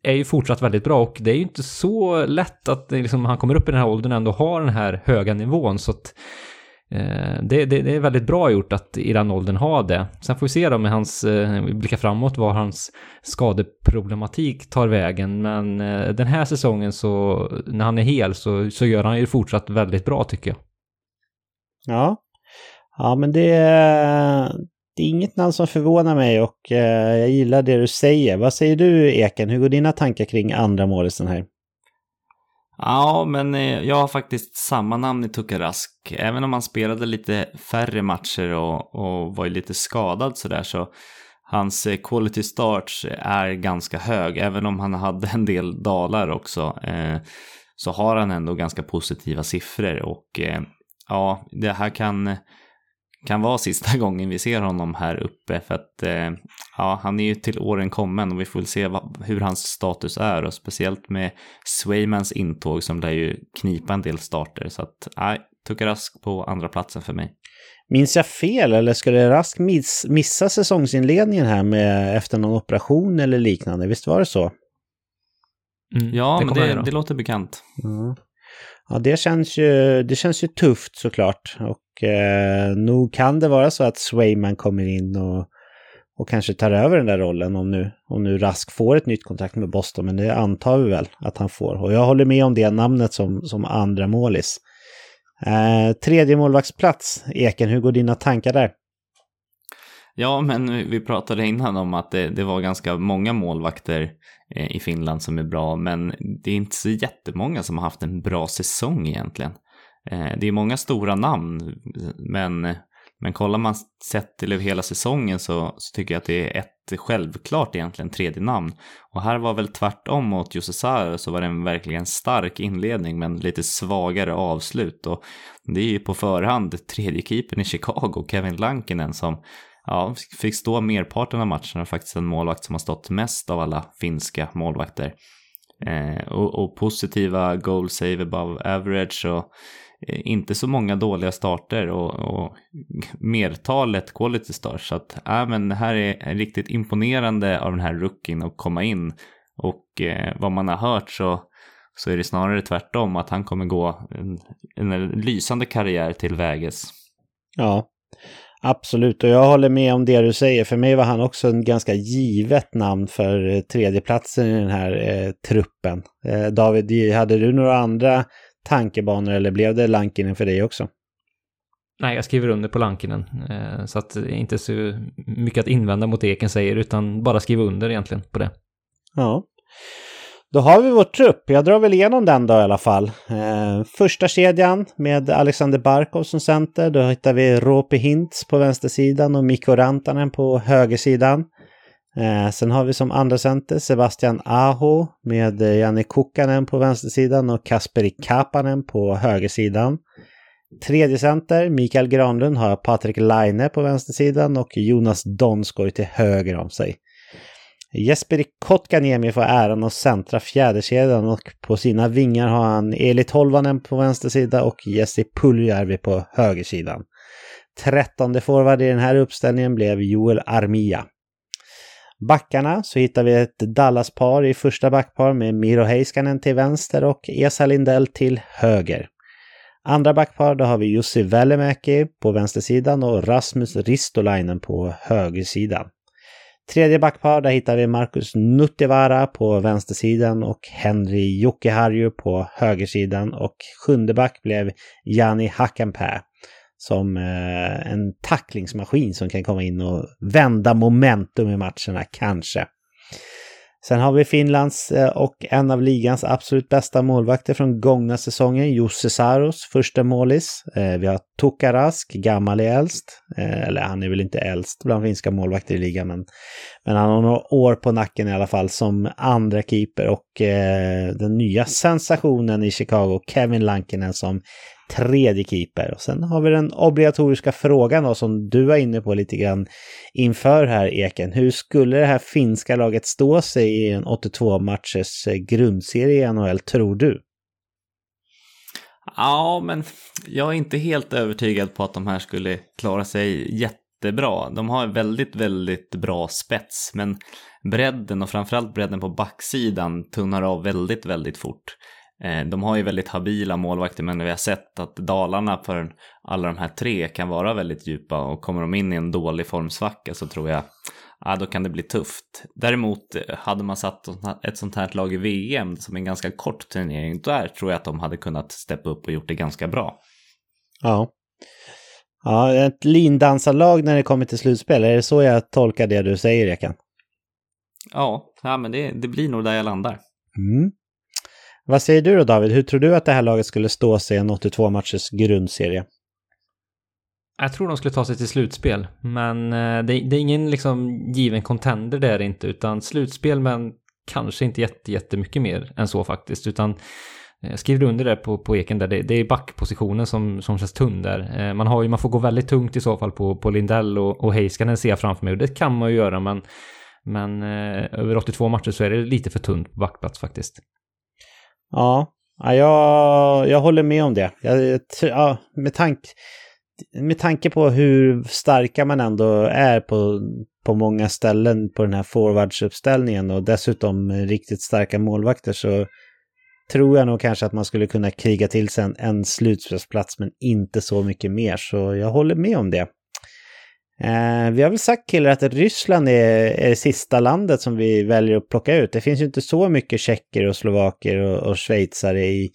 är ju fortsatt väldigt bra och det är ju inte så lätt att liksom, han kommer upp i den här åldern och ändå har den här höga nivån. Så att Eh, det, det, det, är väldigt bra gjort att i den åldern ha det. Sen får vi se då med hans, eh, blicka framåt, var hans skadeproblematik tar vägen. Men eh, den här säsongen så, när han är hel så, så gör han ju fortsatt väldigt bra tycker jag. Ja, ja men det, det är inget namn som förvånar mig och eh, jag gillar det du säger. Vad säger du Eken, hur går dina tankar kring andra målisen här? Ja, men eh, jag har faktiskt samma namn i Tukarask. Även om han spelade lite färre matcher och, och var lite skadad sådär så hans eh, quality starts är ganska hög. Även om han hade en del dalar också eh, så har han ändå ganska positiva siffror och eh, ja, det här kan eh, kan vara sista gången vi ser honom här uppe för att eh, ja, han är ju till åren kommen och vi får väl se vad, hur hans status är och speciellt med Swaymans intåg som lär ju knipa en del starter så att nej, Tukarask på andra platsen för mig. Minns jag fel eller skulle Rask miss, missa säsongsinledningen här med, efter någon operation eller liknande? Visst var det så? Mm, ja, det men det, det, låter bekant. Mm. Ja, det känns ju, det känns ju tufft såklart. Och eh, nog kan det vara så att Swayman kommer in och, och kanske tar över den där rollen om nu, om nu Rask får ett nytt kontrakt med Boston. Men det antar vi väl att han får. Och jag håller med om det namnet som, som andra målis. Eh, tredje målvaktsplats, Eken, hur går dina tankar där? Ja, men vi pratade innan om att det, det var ganska många målvakter eh, i Finland som är bra, men det är inte så jättemånga som har haft en bra säsong egentligen. Eh, det är många stora namn, men, men kollar man sett till hela säsongen så, så tycker jag att det är ett självklart egentligen tredje namn. Och här var väl tvärtom mot Jussi Saar så var det en verkligen stark inledning men lite svagare avslut. Och det är ju på förhand tredje keepern i Chicago, Kevin Lankinen, som ja, fick stå merparten av matcherna och faktiskt en målvakt som har stått mest av alla finska målvakter. Eh, och, och, positiva goal save above average och Eh, inte så många dåliga starter och, och mertalet quality stars. Så att, äh, men det här är riktigt imponerande av den här rookien att komma in. Och eh, vad man har hört så, så är det snarare tvärtom, att han kommer gå en, en lysande karriär till väges. Ja, Absolut, och jag håller med om det du säger. För mig var han också en ganska givet namn för eh, tredjeplatsen i den här eh, truppen. Eh, David, hade du några andra tankebanor eller blev det Lankinen för dig också? Nej, jag skriver under på Lankinen. Eh, så att inte så mycket att invända mot det Eken säger, utan bara skriva under egentligen på det. Ja. Då har vi vår trupp. Jag drar väl igenom den då i alla fall. Eh, första kedjan med Alexander Barkov som center. Då hittar vi Roope Hintz på vänstersidan och Mikko Rantanen på högersidan. Eh, sen har vi som andra center Sebastian Aho med eh, Janne Kukkanen på vänstersidan och Kasperi Kapanen på högersidan. Tredje center, Mikael Granlund, har Patrik Laine på vänstersidan och Jonas Donskoj till höger om sig. Jesperi Kotkaniemi får äran att centra fjäderkedjan och på sina vingar har han Eli Tolvanen på vänstersidan och Jesse Puljärvi på högersidan. Trettonde forward i den här uppställningen blev Joel Armia. Backarna så hittar vi ett Dallas-par i första backpar med Miro Heiskanen till vänster och Esa Lindell till höger. Andra backpar då har vi Jussi Välimäki på vänstersidan och Rasmus Ristolainen på högersidan. Tredje backpar, där hittar vi Marcus Nuttivara på vänstersidan och Henry Jokiharju på högersidan. Och sjunde back blev Jani Hakanpää som eh, en tacklingsmaskin som kan komma in och vända momentum i matcherna, kanske. Sen har vi Finlands eh, och en av ligans absolut bästa målvakter från gångna säsongen, Jussi Saros, första målis. Eh, vi har Tukarask, gammal är äldst. Eh, eller han är väl inte äldst bland finska målvakter i ligan, men, men han har några år på nacken i alla fall som andra keeper och eh, den nya sensationen i Chicago, Kevin Lankinen som tredje keeper. Och sen har vi den obligatoriska frågan då, som du var inne på lite grann inför här Eken. Hur skulle det här finska laget stå sig i en 82 matchers eh, grundserie i NHL, tror du? Ja, men jag är inte helt övertygad på att de här skulle klara sig jättebra. De har väldigt, väldigt bra spets, men bredden och framförallt bredden på backsidan tunnar av väldigt, väldigt fort. Eh, de har ju väldigt habila målvakter men vi har sett att dalarna för alla de här tre kan vara väldigt djupa och kommer de in i en dålig formsvacka så tror jag ja, då kan det bli tufft. Däremot eh, hade man satt ett sånt här lag i VM som en ganska kort turnering, där tror jag att de hade kunnat steppa upp och gjort det ganska bra. Ja. Ja, ett lindansarlag när det kommer till slutspel, är det så jag tolkar det du säger, Ekan? Ja, ja men det, det blir nog där jag landar. Mm. Vad säger du då David? Hur tror du att det här laget skulle stå sig i en 82 matchers grundserie? Jag tror de skulle ta sig till slutspel, men eh, det, det är ingen liksom given contender där inte, utan slutspel men kanske inte jätte, jättemycket mer än så faktiskt, utan eh, jag skriver under det på, på eken där, det, det är backpositionen som, som känns tunn där. Eh, man, har ju, man får gå väldigt tungt i så fall på, på Lindell och, och Heiskanen ser jag framför mig, och det kan man ju göra, men, men över 82 matcher så är det lite för tunt på backplats faktiskt. Ja, Ja, jag, jag håller med om det. Jag, ja, med, tank, med tanke på hur starka man ändå är på, på många ställen på den här forwardsuppställningen och dessutom riktigt starka målvakter så tror jag nog kanske att man skulle kunna kriga till sig en, en slutspelsplats men inte så mycket mer. Så jag håller med om det. Eh, vi har väl sagt killar att Ryssland är, är det sista landet som vi väljer att plocka ut. Det finns ju inte så mycket tjecker och slovaker och, och schweizare i,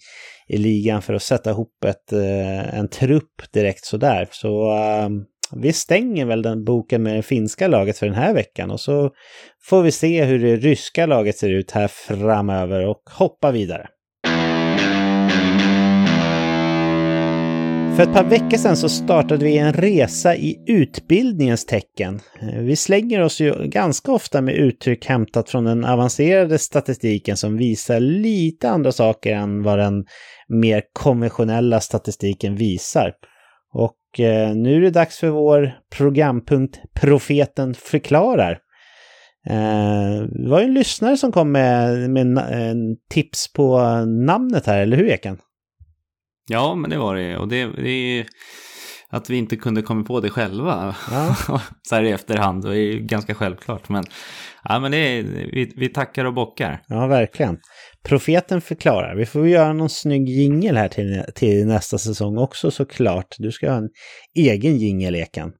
i ligan för att sätta ihop ett, eh, en trupp direkt sådär. Så eh, vi stänger väl den boken med det finska laget för den här veckan och så får vi se hur det ryska laget ser ut här framöver och hoppa vidare. För ett par veckor sedan så startade vi en resa i utbildningens tecken. Eh, vi slänger oss ju ganska ofta med uttryck hämtat från den avancerade statistiken som visar lite andra saker än vad den mer konventionella statistiken visar. Och eh, nu är det dags för vår programpunkt Profeten förklarar. Eh, det var ju en lyssnare som kom med, med en tips på namnet här, eller hur Eken? Ja, men det var det. Och det, det är att vi inte kunde komma på det själva ja. så här i efterhand. Det är ju ganska självklart. Men, ja, men det är, vi, vi tackar och bockar. Ja, verkligen. Profeten förklarar. Vi får göra någon snygg jingel här till, till nästa säsong också såklart. Du ska ha en egen jingel, Ekan.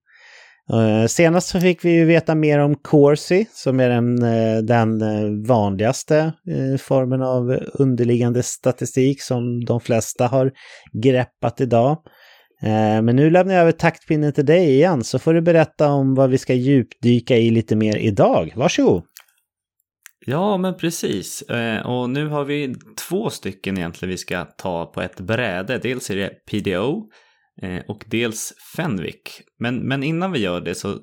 Eh, senast så fick vi ju veta mer om Corsi som är den, eh, den eh, vanligaste formen av underliggande statistik som de flesta har greppat idag. Men nu lämnar jag över taktpinnen till dig igen så får du berätta om vad vi ska djupdyka i lite mer idag. Varsågod! Ja, men precis. Och nu har vi två stycken egentligen vi ska ta på ett bräde. Dels är det PDO Eh, och dels Fenwick. Men, men innan vi gör det så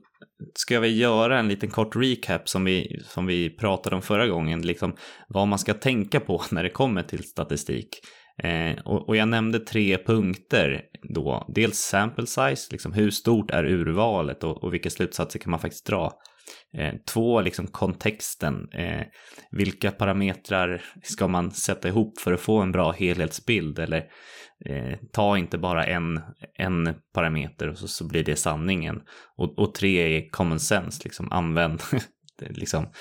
ska vi göra en liten kort recap som vi, som vi pratade om förra gången, liksom vad man ska tänka på när det kommer till statistik. Eh, och, och, jag nämnde tre punkter då. Dels sample size, liksom hur stort är urvalet och, och vilka slutsatser kan man faktiskt dra. Eh, två, liksom kontexten. Eh, vilka parametrar ska man sätta ihop för att få en bra helhetsbild? Eller eh, ta inte bara en, en parameter och så, så blir det sanningen. Och, och tre är common sense, liksom använd liksom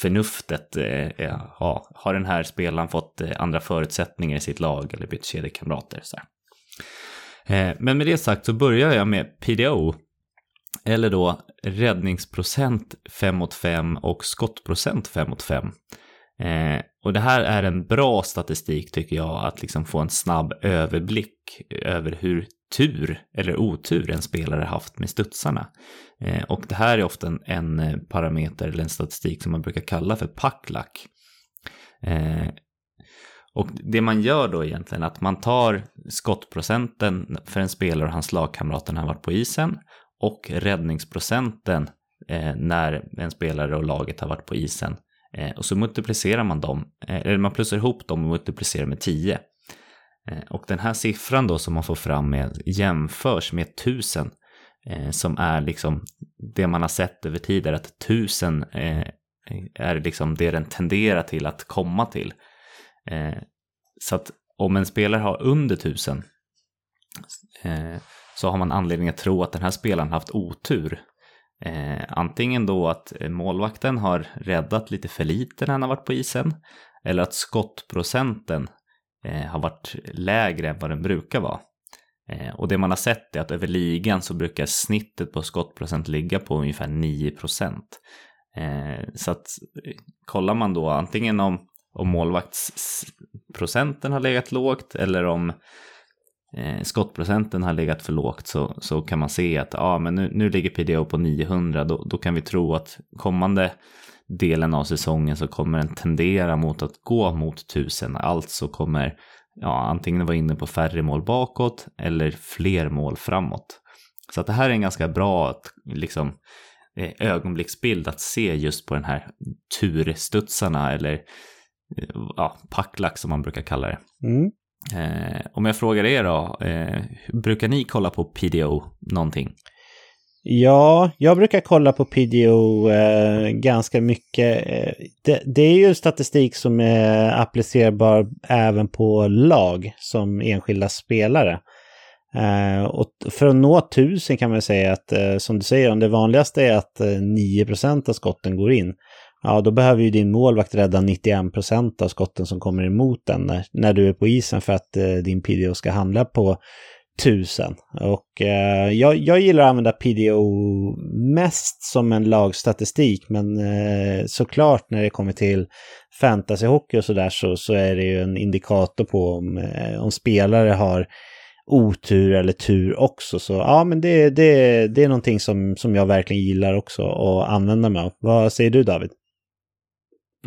förnuftet. Eh, eh, ja, har den här spelaren fått eh, andra förutsättningar i sitt lag eller bytt kedjekamrater? Så eh, men med det sagt så börjar jag med PDO. Eller då räddningsprocent 5 mot 5 och skottprocent 5 mot 5. Eh, och det här är en bra statistik tycker jag, att liksom få en snabb överblick över hur tur eller otur en spelare haft med studsarna. Eh, och det här är ofta en, en, eh, parameter eller en statistik som man brukar kalla för packlack. Eh, och det man gör då egentligen är att man tar skottprocenten för en spelare och hans lagkamrater när han varit på isen och räddningsprocenten eh, när en spelare och laget har varit på isen Eh, och så multiplicerar man dem, eh, eller man plussar ihop dem och multiplicerar med 10. Eh, och den här siffran då som man får fram med jämförs med 1000 eh, som är liksom det man har sett över tid är att 1000 eh, är liksom det den tenderar till att komma till. Eh, så att om en spelare har under 1000 så har man anledning att tro att den här spelaren haft otur Eh, antingen då att eh, målvakten har räddat lite för lite när han har varit på isen. Eller att skottprocenten eh, har varit lägre än vad den brukar vara. Eh, och det man har sett är att över ligan så brukar snittet på skottprocent ligga på ungefär 9 procent. Eh, så att eh, kollar man då antingen om, om målvaktsprocenten har legat lågt eller om eh, skottprocenten har legat för lågt så, så kan man se att ah, men nu, nu ligger PDO på 900. Då, då kan vi tro att kommande delen av säsongen så kommer den tendera mot att gå mot 1000. Alltså kommer ja, antingen vara inne på färre mål bakåt eller fler mål framåt. Så att det här är en ganska bra liksom, eh, ögonblicksbild att se just på den här turstudsarna eller eh, ja, packlack som man brukar kalla det. Mm. Eh, om jag frågar er då, eh, brukar ni kolla på PDO någonting? Ja, jag brukar kolla på PDO eh, ganska mycket. Eh, det, det, är ju statistik som är applicerbar även på lag som enskilda spelare. Eh, och för att nå 1000 kan man säga att, eh, som du säger, om det vanligaste är att eh, 9 av skotten går in, ja då behöver ju din målvakt rädda 91 procent av skotten som kommer emot den när, när du är på isen för att eh, din PDO ska handla på tusen. Och eh, jag, jag gillar att använda PDO mest som en lagstatistik, men eh, såklart när det kommer till fantasyhockey och sådär så, så är det ju en indikator på om, eh, om spelare har otur eller tur också. Så ja, men det, det, det är någonting som, som jag verkligen gillar också att använda mig av. Vad säger du David?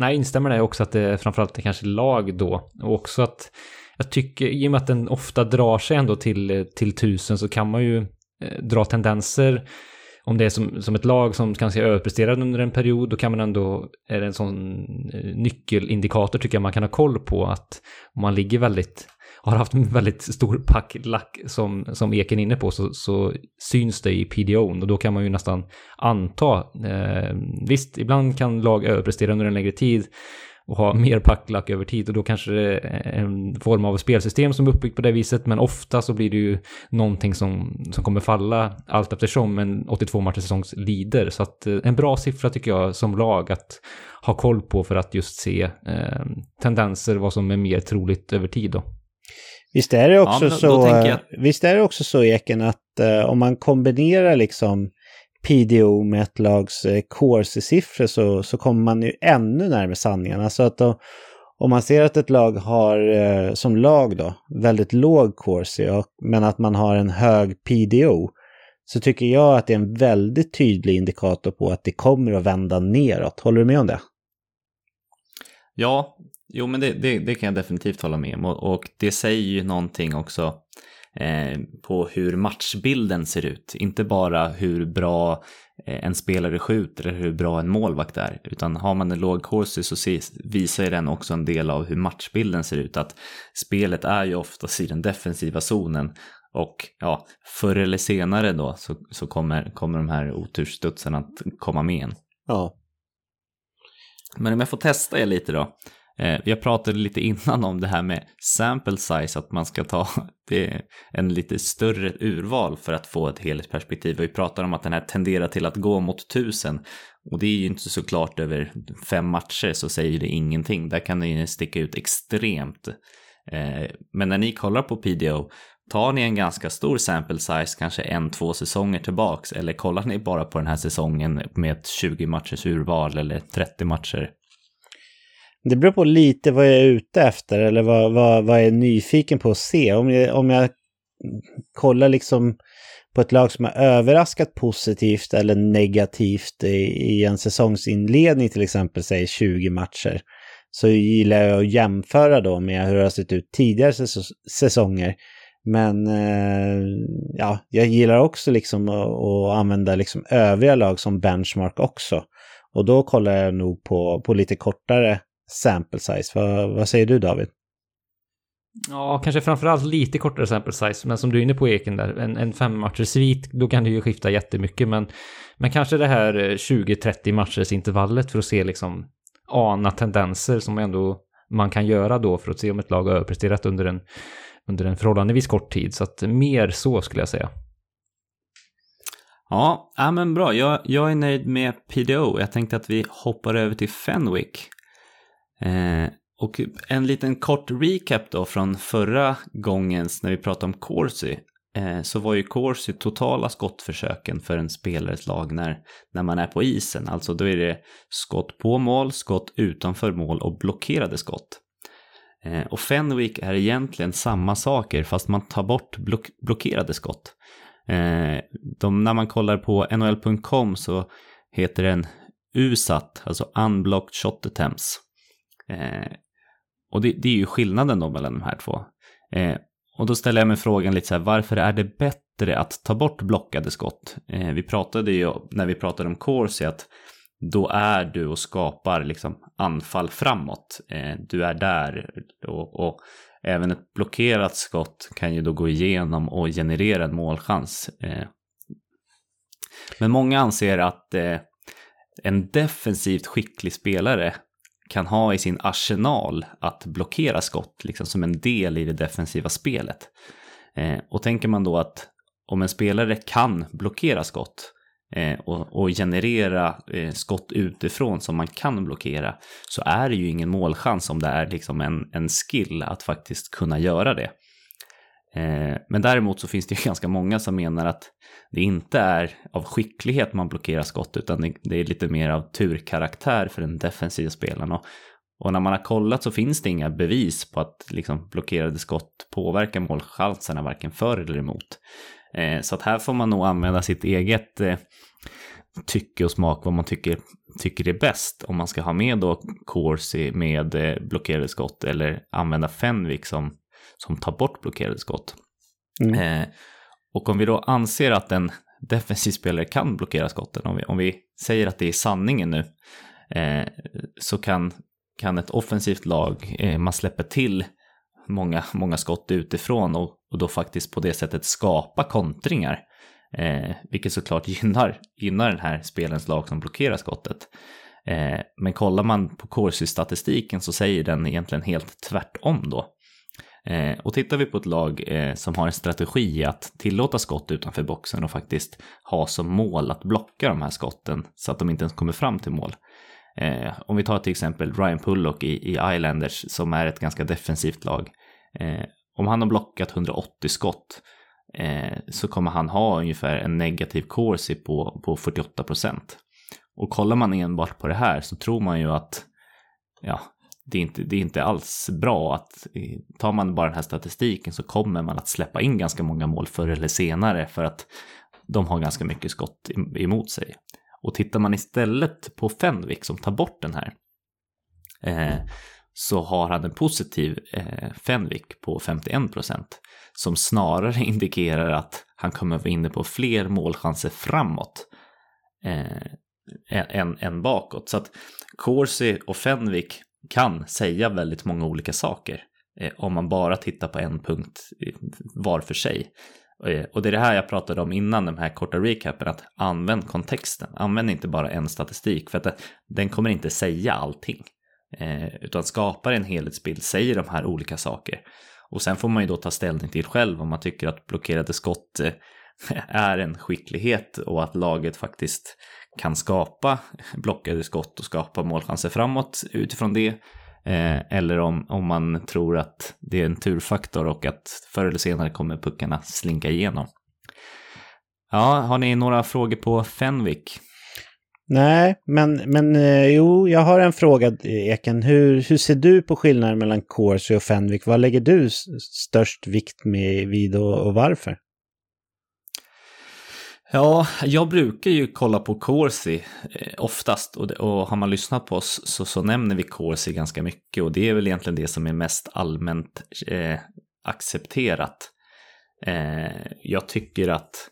Nej, jag instämmer det också att det framförallt är kanske lag då. Och också att jag tycker, i och med att den ofta drar sig ändå till, till tusen så kan man ju eh, dra tendenser. Om det är som, som ett lag som kanske är överpresterat under en period, då kan man ändå, är det en sån eh, nyckelindikator tycker jag man kan ha koll på att om man ligger väldigt har haft en väldigt stor packlack som, som Eken är inne på så, så syns det i PDO och då kan man ju nästan anta, eh, visst ibland kan lag överprestera under en längre tid och ha mer packlack över tid. Och då kanske det är en form av spelsystem som är uppbyggt på det viset. Men ofta så blir det ju någonting som, som kommer falla allt eftersom en 82 matchers säsongs lider. Så att eh, en bra siffra tycker jag som lag att ha koll på för att just se eh, tendenser vad som är mer troligt över tid då. Visst är det också ja, så, jag... visst är det också så Eken att uh, om man kombinerar liksom PDO med ett lags uh, corsi-siffror så, så kommer man ju ännu närmare sanningen. Alltså att då, om man ser att ett lag har, uh, som lag då, väldigt låg corsi, men att man har en hög PDO, så tycker jag att det är en väldigt tydlig indikator på att det kommer att vända neråt. Håller du med om det? Ja, Jo, men det, det, det, kan jag definitivt hålla med om. Och, det säger ju någonting också eh, på hur matchbilden ser ut. Inte bara hur bra eh, en spelare skjuter eller hur bra en målvakt är. Utan har man en låg corsi så ses, visar den också en del av hur matchbilden ser ut. Att spelet är ju oftast i den defensiva zonen. Och ja, förr eller senare då så, så kommer, kommer de här otursstudsen att komma med en. Ja. Men om jag får testa er lite då. Eh, jag pratade lite innan om det här med sample size, att man ska ta en lite större urval för att få ett helhetsperspektiv. Vi pratar om att den här tenderar till att gå mot tusen och det är ju inte så klart över fem matcher så säger det ingenting. Där kan det sticka ut extremt. Eh, men när ni kollar på PDO, tar ni en ganska stor sample size, kanske en, två säsonger tillbaks, eller kollar ni bara på den här säsongen med ett 20 matchers urval eller 30 matcher? Det beror på lite vad jag är ute efter eller vad, vad, vad jag är nyfiken på att se. Om jag, om jag kollar liksom på ett lag som har överraskat positivt eller negativt i, i en säsongsinledning till exempel, säg 20 matcher, så gillar jag att jämföra då med hur det har sett ut tidigare säsonger. Men eh, ja, jag gillar också liksom att, att använda liksom övriga lag som benchmark också. Och då kollar jag nog på, på lite kortare sample size. Vad, vad säger du David? Ja, kanske framförallt lite kortare sample size, men som du är inne på Eken där, en, en fem matchers svit, då kan det ju skifta jättemycket, men, men kanske det här 20-30 eh, matchers intervallet för att se liksom ana tendenser som ändå man kan göra då för att se om ett lag har överpresterat under en, under en förhållandevis kort tid. Så att mer så skulle jag säga. Ja, ja men bra. Jag, jag är nöjd med PDO. Jag tänkte att vi hoppar över till Fenwick. Eh, och en liten kort recap då från förra gångens när vi pratade om Corsi. Eh, så var ju Corsi totala skottförsöken för en spelares lag när, när man är på isen. Alltså då är det skott på mål, skott utanför mål och blockerade skott. Eh, och Fenwick är egentligen samma saker fast man tar bort block blockerade skott. Eh, de, när man kollar på nhl.com så heter den USAT, alltså Unblocked Shot Attempts. Eh, och det, det, är ju skillnaden då mellan de här två. Eh, och då ställer jag mig frågan lite så här, varför är det bättre att ta bort blockade skott? Eh, vi pratade ju, när vi pratade om Corsi, att då är du och skapar liksom anfall framåt. Eh, du är där och, och, även ett blockerat skott kan ju då gå igenom och generera en målchans. Eh, Men många anser att eh, en defensivt skicklig spelare kan ha i sin arsenal att blockera skott, liksom som en del i det defensiva spelet. Eh, och tänker man då att om en spelare kan blockera skott eh, och, och, generera eh, skott utifrån som man kan blockera så är det ju ingen målchans om det är liksom en, en skill att faktiskt kunna göra det. Eh, men däremot så finns det ju ganska många som menar att det inte är av skicklighet man blockerar skott utan det är lite mer av turkaraktär för den defensiva spelaren. Och, när man har kollat så finns det inga bevis på att liksom blockerade skott påverkar målchanserna varken för eller emot. Eh, så att här får man nog använda sitt eget eh, tycke och smak vad man tycker, tycker är bäst. Om man ska ha med då Corsi med blockerade skott eller använda Fenwick som, som tar bort blockerade skott. Mm. Eh, och om vi då anser att en defensiv spelare kan blockera skotten, om vi, om vi säger att det är sanningen nu, eh, så kan, kan ett offensivt lag, eh, man släpper till många, många skott utifrån och, och då faktiskt på det sättet skapa kontringar. Eh, vilket såklart gynnar, gynnar den här spelens lag som blockerar skottet. Eh, men kollar man på Corsi-statistiken så säger den egentligen helt tvärtom då. Eh, och tittar vi på ett lag eh, som har en strategi att tillåta skott utanför boxen och faktiskt ha som mål att blocka de här skotten så att de inte ens kommer fram till mål. Eh, om vi tar till exempel Ryan Pullock i, i Islanders som är ett ganska defensivt lag. Eh, om han har blockat 180 skott eh, så kommer han ha ungefär en negativ corsi på, på 48 procent. Och kollar man enbart på det här så tror man ju att ja, det är, inte, det är inte alls bra att eh, tar man bara den här statistiken så kommer man att släppa in ganska många mål förr eller senare för att de har ganska mycket skott emot sig. Och tittar man istället på Fenwick som tar bort den här eh, så har han en positiv eh, Fenwick på 51 procent som snarare indikerar att han kommer vara inne på fler målchanser framåt eh, än, än bakåt. Så att Corsi och Fenwick kan säga väldigt många olika saker eh, om man bara tittar på en punkt eh, var för sig. Eh, och det är det här jag pratade om innan, de här korta recapen, att använd kontexten. Använd inte bara en statistik, för att den kommer inte säga allting. Utan skapar en helhetsbild, säger de här olika saker. Och sen får man ju då ta ställning till själv om man tycker att blockerade skott är en skicklighet och att laget faktiskt kan skapa blockade skott och skapa målchanser framåt utifrån det. Eh, eller om, om man tror att det är en turfaktor och att förr eller senare kommer puckarna slinka igenom. Ja, har ni några frågor på Fenwick? Nej, men, men eh, jo, jag har en fråga Eken. Hur, hur ser du på skillnaden mellan Corsi och Fenwick? Vad lägger du störst vikt med vid och, och varför? Ja, jag brukar ju kolla på Corsi eh, oftast och, det, och har man lyssnat på oss så, så nämner vi Corsi ganska mycket och det är väl egentligen det som är mest allmänt eh, accepterat. Eh, jag tycker att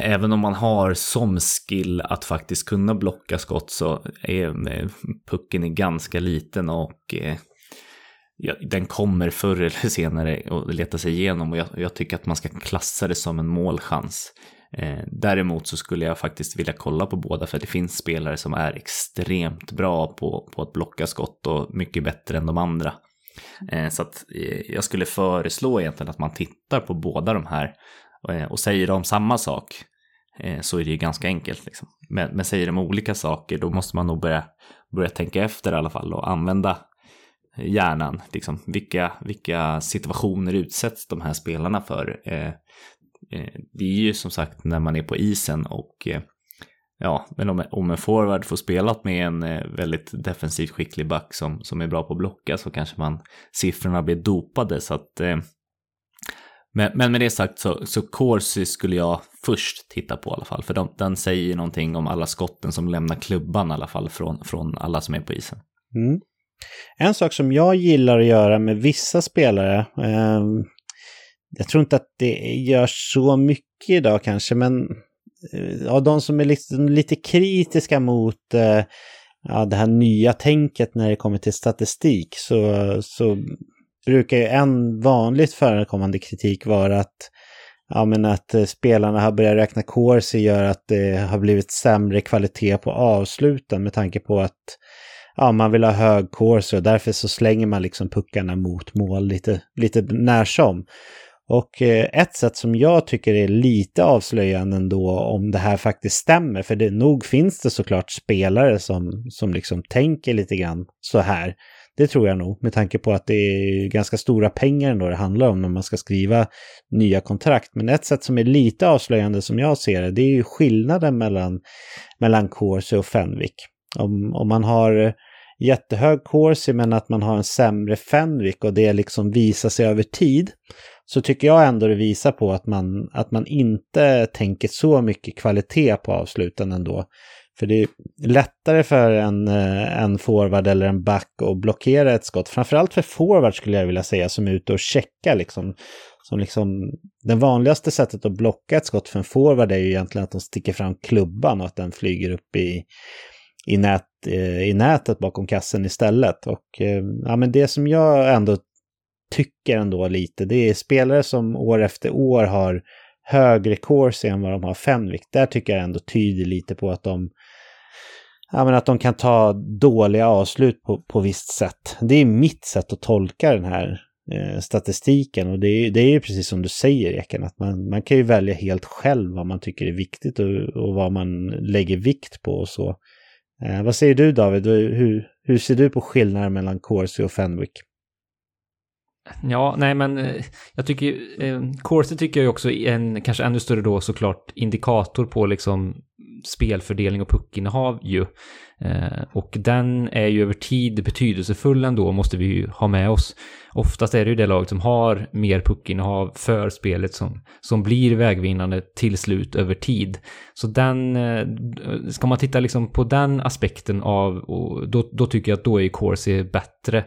även om man har som skill att faktiskt kunna blocka skott så är eh, pucken är ganska liten och eh, ja, den kommer förr eller senare att leta sig igenom och jag, jag, tycker att man ska klassa det som en målchans. Eh, däremot så skulle jag faktiskt vilja kolla på båda för det finns spelare som är extremt bra på, på att blocka skott och mycket bättre än de andra. Eh, så att eh, jag skulle föreslå egentligen att man tittar på båda de här eh, och säger de samma sak eh, så är det ju ganska enkelt. Liksom. Men, men säger de olika saker då måste man nog börja, börja tänka efter i alla fall och använda hjärnan. Liksom, vilka, vilka situationer utsätts de här spelarna för? Eh, Eh, Eh, det är ju som sagt när man är på isen och eh, ja, men om, om en forward får spela med en eh, väldigt defensivt skicklig back som, som är bra på att blocka så kanske man siffrorna blir dopade så att men, men med det sagt så, så Corsi skulle jag först titta på i alla fall. För de, den säger någonting om alla skotten som lämnar klubban i alla fall från, från alla som är på isen. Mm. En sak som jag gillar att göra med vissa spelare, eh, jag tror inte att det gör så mycket idag kanske, men eh, av de som är liksom lite kritiska mot eh, ja, det här nya tänket när det kommer till statistik så, så brukar ju en vanligt förekommande kritik vara att ja, men att eh, spelarna har börjat räkna corsi gör att det har blivit sämre kvalitet på avsluten med tanke på att ja, man vill ha hög corsi och därför så slänger man liksom puckarna mot mål lite, lite när som. Och eh, ett sätt som jag tycker är lite avslöjande ändå om det här faktiskt stämmer, för det, nog finns det såklart spelare som, som liksom tänker lite grann så här. Det tror jag nog, med tanke på att det är ganska stora pengar ändå det handlar om när man ska skriva nya kontrakt. Men ett sätt som är lite avslöjande som jag ser det, det är ju skillnaden mellan, mellan Corsi och Fenwick. Om, om man har jättehög Corsi men att man har en sämre Fenwick och det liksom visar sig över tid, så tycker jag ändå det visar på att man, att man inte tänker så mycket kvalitet på avsluten ändå. För det är lättare för en, eh, en forward eller en back att blockera ett skott. Framförallt för forward skulle jag vilja säga som är ute och checkar liksom. Som liksom, den vanligaste sättet att blocka ett skott för en forward är ju egentligen att de sticker fram klubban och att den flyger upp i, i, nät, Eh, i nätet bakom kassen istället. Och eh, ja, men det som jag ändå tycker ändå lite, det är spelare som år efter år har högre corsi än vad de har Fenwick. Där tycker jag ändå tyder lite på att de ja, men att de kan ta dåliga avslut på, på visst sätt. Det är mitt sätt att tolka den här eh, statistiken och det är, det är ju precis som du säger Eken, att man, man kan ju välja helt själv vad man tycker är viktigt och, och vad man lägger vikt på och så. Eh, vad säger du David, hur, hur ser du på skillnaden mellan Corsi och Fenwick? Ja, nej men eh, jag tycker, eh, Corsi tycker jag också är en kanske ännu större då såklart indikator på liksom spelfördelning och puckinnehav ju. Eh, och den är ju över tid betydelsefull ändå, måste vi ju ha med oss. Oftast är det ju det laget som har mer puckinnehav för spelet som, som blir vägvinnande till slut över tid. Så den, eh, ska man titta liksom på den aspekten av, och då, då tycker jag att då är Corsi bättre.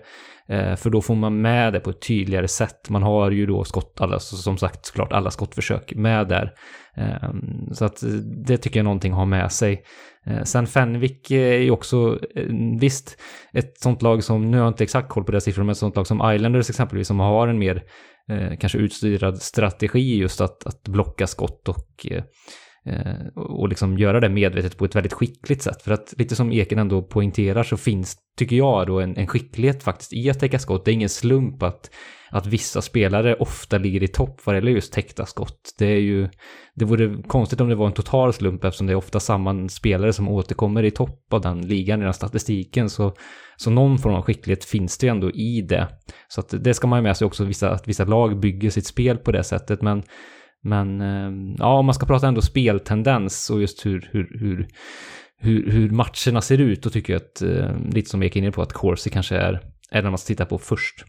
Eh, för då får man med det på ett tydligare sätt. Man har ju då skott, alla, som sagt såklart alla skottförsök med där. Eh, så att eh, det tycker jag någonting har med sig. Sen Fenwick är ju också, visst, ett sånt lag som, nu har jag inte exakt koll på deras siffror, men ett sånt lag som Islanders exempelvis som har en mer kanske utstyrad strategi just att, att blocka skott och Eh, och liksom göra det medvetet på ett väldigt skickligt sätt. För att lite som Eken ändå poängterar så finns, tycker jag då, en, en skicklighet faktiskt i att täcka skott. Det är ingen slump att, att vissa spelare ofta ligger i topp vad gäller just täckta skott. Det är ju, det vore konstigt om det var en total slump eftersom det är ofta samma spelare som återkommer i topp av den ligan i den statistiken. Så, så någon form av skicklighet finns det ju ändå i det. Så att det ska man ju med sig också, vissa, att vissa lag bygger sitt spel på det sättet. Men men ehm, ja, om man ska prata ändå speltendens och just hur, hur, hur, hur, hur matcherna ser ut, då tycker jag att, ehm, lite som vi gick in på, att Corsi kanske är, är den man ska titta på först.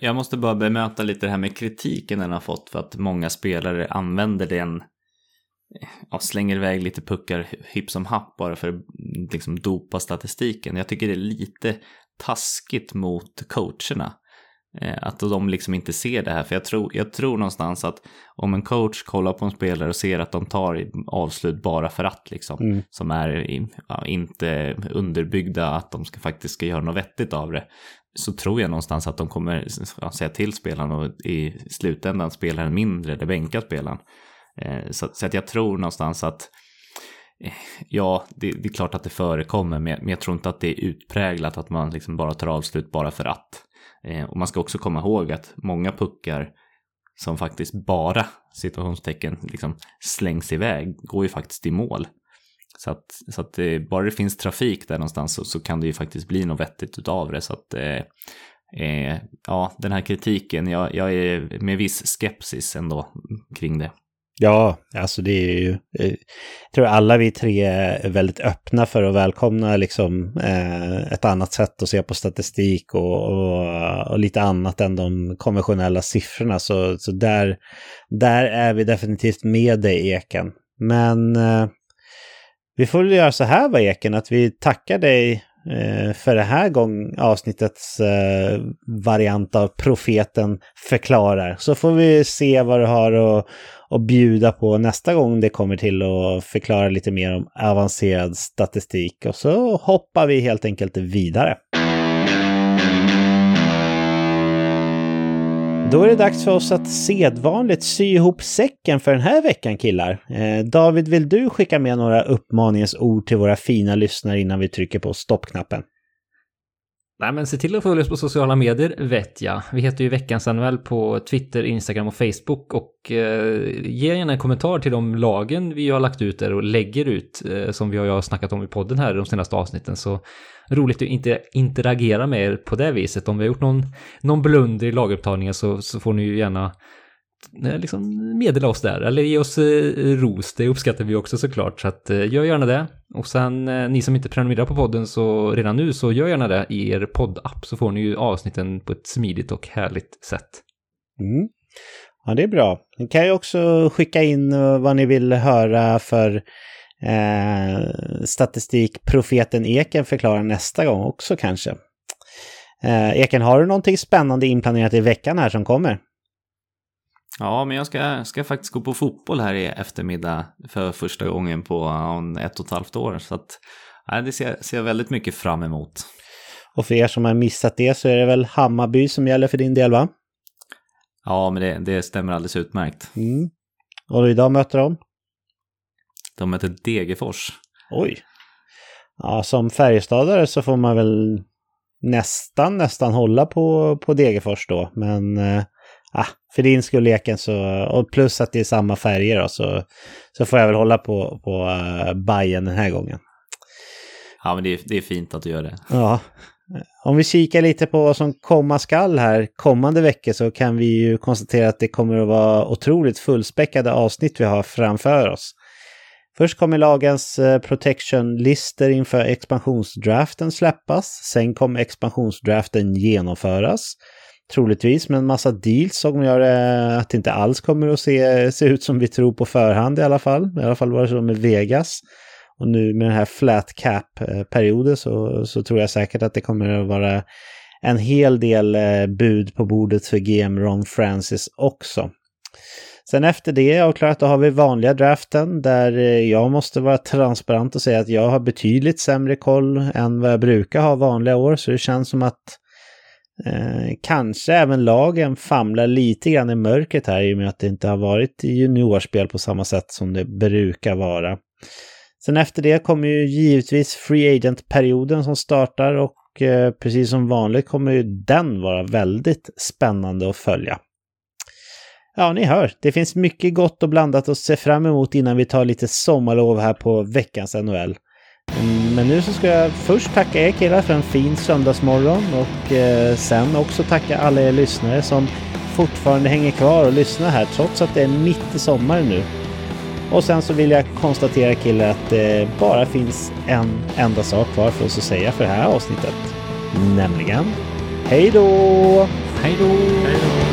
Jag måste bara bemöta lite det här med kritiken den har fått för att många spelare använder den eh, ja, slänger iväg lite puckar hipp som happ bara för att liksom dopa statistiken. Jag tycker det är lite taskigt mot coacherna. Eh, att de liksom inte ser det här. För jag tror, jag tror någonstans att om en coach kollar på en spelare och ser att de tar avslut bara för att, liksom, mm. som är ja, inte underbyggda, att de ska, faktiskt ska göra något vettigt av det, så tror jag någonstans att de kommer säga till spelaren och i slutändan spelar en mindre eller bänka spelaren. Eh, så, så, att jag tror någonstans att eh, Ja, det, det, är klart att det förekommer, men jag, men jag tror inte att det är utpräglat att man liksom bara tar avslut bara för att. Eh, och man ska också komma ihåg att många puckar som faktiskt bara situationstecken liksom slängs iväg går ju faktiskt i mål. Så att, så att det, bara det finns trafik där någonstans så, så, kan det ju faktiskt bli något vettigt utav det. Så att eh, eh ja, den här kritiken, jag, jag är med viss skepsis ändå kring det. Ja, alltså det är ju... Eh, jag tror alla vi tre är väldigt öppna för att välkomna liksom eh, ett annat sätt att se på statistik och, och, och, lite annat än de konventionella siffrorna. Så, så där, där är vi definitivt med dig, Eken. Men eh, vi får väl göra så här, va, Eken, att vi tackar dig Eh, för det här gång avsnittets eh, variant av profeten förklarar. Så får vi se vad du har att, att bjuda på nästa gång det kommer till att förklara lite mer om avancerad statistik. Och så hoppar vi helt enkelt vidare. Då är det dags för oss att sedvanligt sy ihop säcken för den här veckan killar. Eh, David, vill du skicka med några uppmaningens ord till våra fina lyssnare innan vi trycker på stoppknappen? Nej men se till att följa oss på sociala medier vet jag. Vi heter ju Veckans NHL på Twitter, Instagram och Facebook och eh, ge gärna en kommentar till de lagen vi har lagt ut där och lägger ut eh, som vi har snackat om i podden här de senaste avsnitten. Så roligt att inte interagera med er på det viset. Om vi har gjort någon, någon blunder i lagupptagningen så, så får ni ju gärna Eh, liksom meddela oss där eller ge oss eh, ros. Det uppskattar vi också såklart. Så att, eh, gör gärna det. Och sen ni som inte prenumererar på podden så redan nu så gör gärna det i er poddapp så får ni ju avsnitten på ett smidigt och härligt sätt. Mm. Ja, det är bra. Ni kan ju också skicka in vad ni vill höra för eh, statistik profeten Eken förklarar nästa gång också kanske. Eh, Eken, har du någonting spännande inplanerat i veckan här som kommer? Ja, men jag ska, ska faktiskt gå på fotboll här i eftermiddag för första gången på ett och ett halvt år. Så att, ja, det ser, ser jag väldigt mycket fram emot. Och för er som har missat det så är det väl Hammarby som gäller för din del va? Ja, men det, det stämmer alldeles utmärkt. Mm. Och idag möter de? De möter Degerfors. Oj. Ja, som Färjestadare så får man väl nästan, nästan hålla på, på Degerfors då. Men eh, ah, för din skull leken så, och plus att det är samma färger då, så, så får jag väl hålla på, på uh, Bayern den här gången. Ja, men det är, det är fint att du gör det. Ja. Om vi kikar lite på vad som komma skall här kommande veckor så kan vi ju konstatera att det kommer att vara otroligt fullspäckade avsnitt vi har framför oss. Först kommer lagens eh, protection-lister inför expansionsdraften släppas. Sen kommer expansionsdraften genomföras. Troligtvis med en massa deals som gör eh, att det inte alls kommer att se, se ut som vi tror på förhand i alla fall. I alla fall var det så med Vegas. Och nu med den här flat cap-perioden eh, så, så tror jag säkert att det kommer att vara en hel del eh, bud på bordet för GM Ron Francis också. Sen efter det avklarat då har vi vanliga draften där jag måste vara transparent och säga att jag har betydligt sämre koll än vad jag brukar ha vanliga år. Så det känns som att eh, kanske även lagen famlar lite grann i mörkret här i och med att det inte har varit juniorspel på samma sätt som det brukar vara. Sen efter det kommer ju givetvis Free Agent-perioden som startar och eh, precis som vanligt kommer ju den vara väldigt spännande att följa. Ja, ni hör, det finns mycket gott och blandat att se fram emot innan vi tar lite sommarlov här på veckans NHL. Men nu så ska jag först tacka er killar för en fin söndagsmorgon och eh, sen också tacka alla er lyssnare som fortfarande hänger kvar och lyssnar här trots att det är mitt i sommaren nu. Och sen så vill jag konstatera killar att det bara finns en enda sak kvar för oss att säga för det här avsnittet. Nämligen Hej då! Hej då!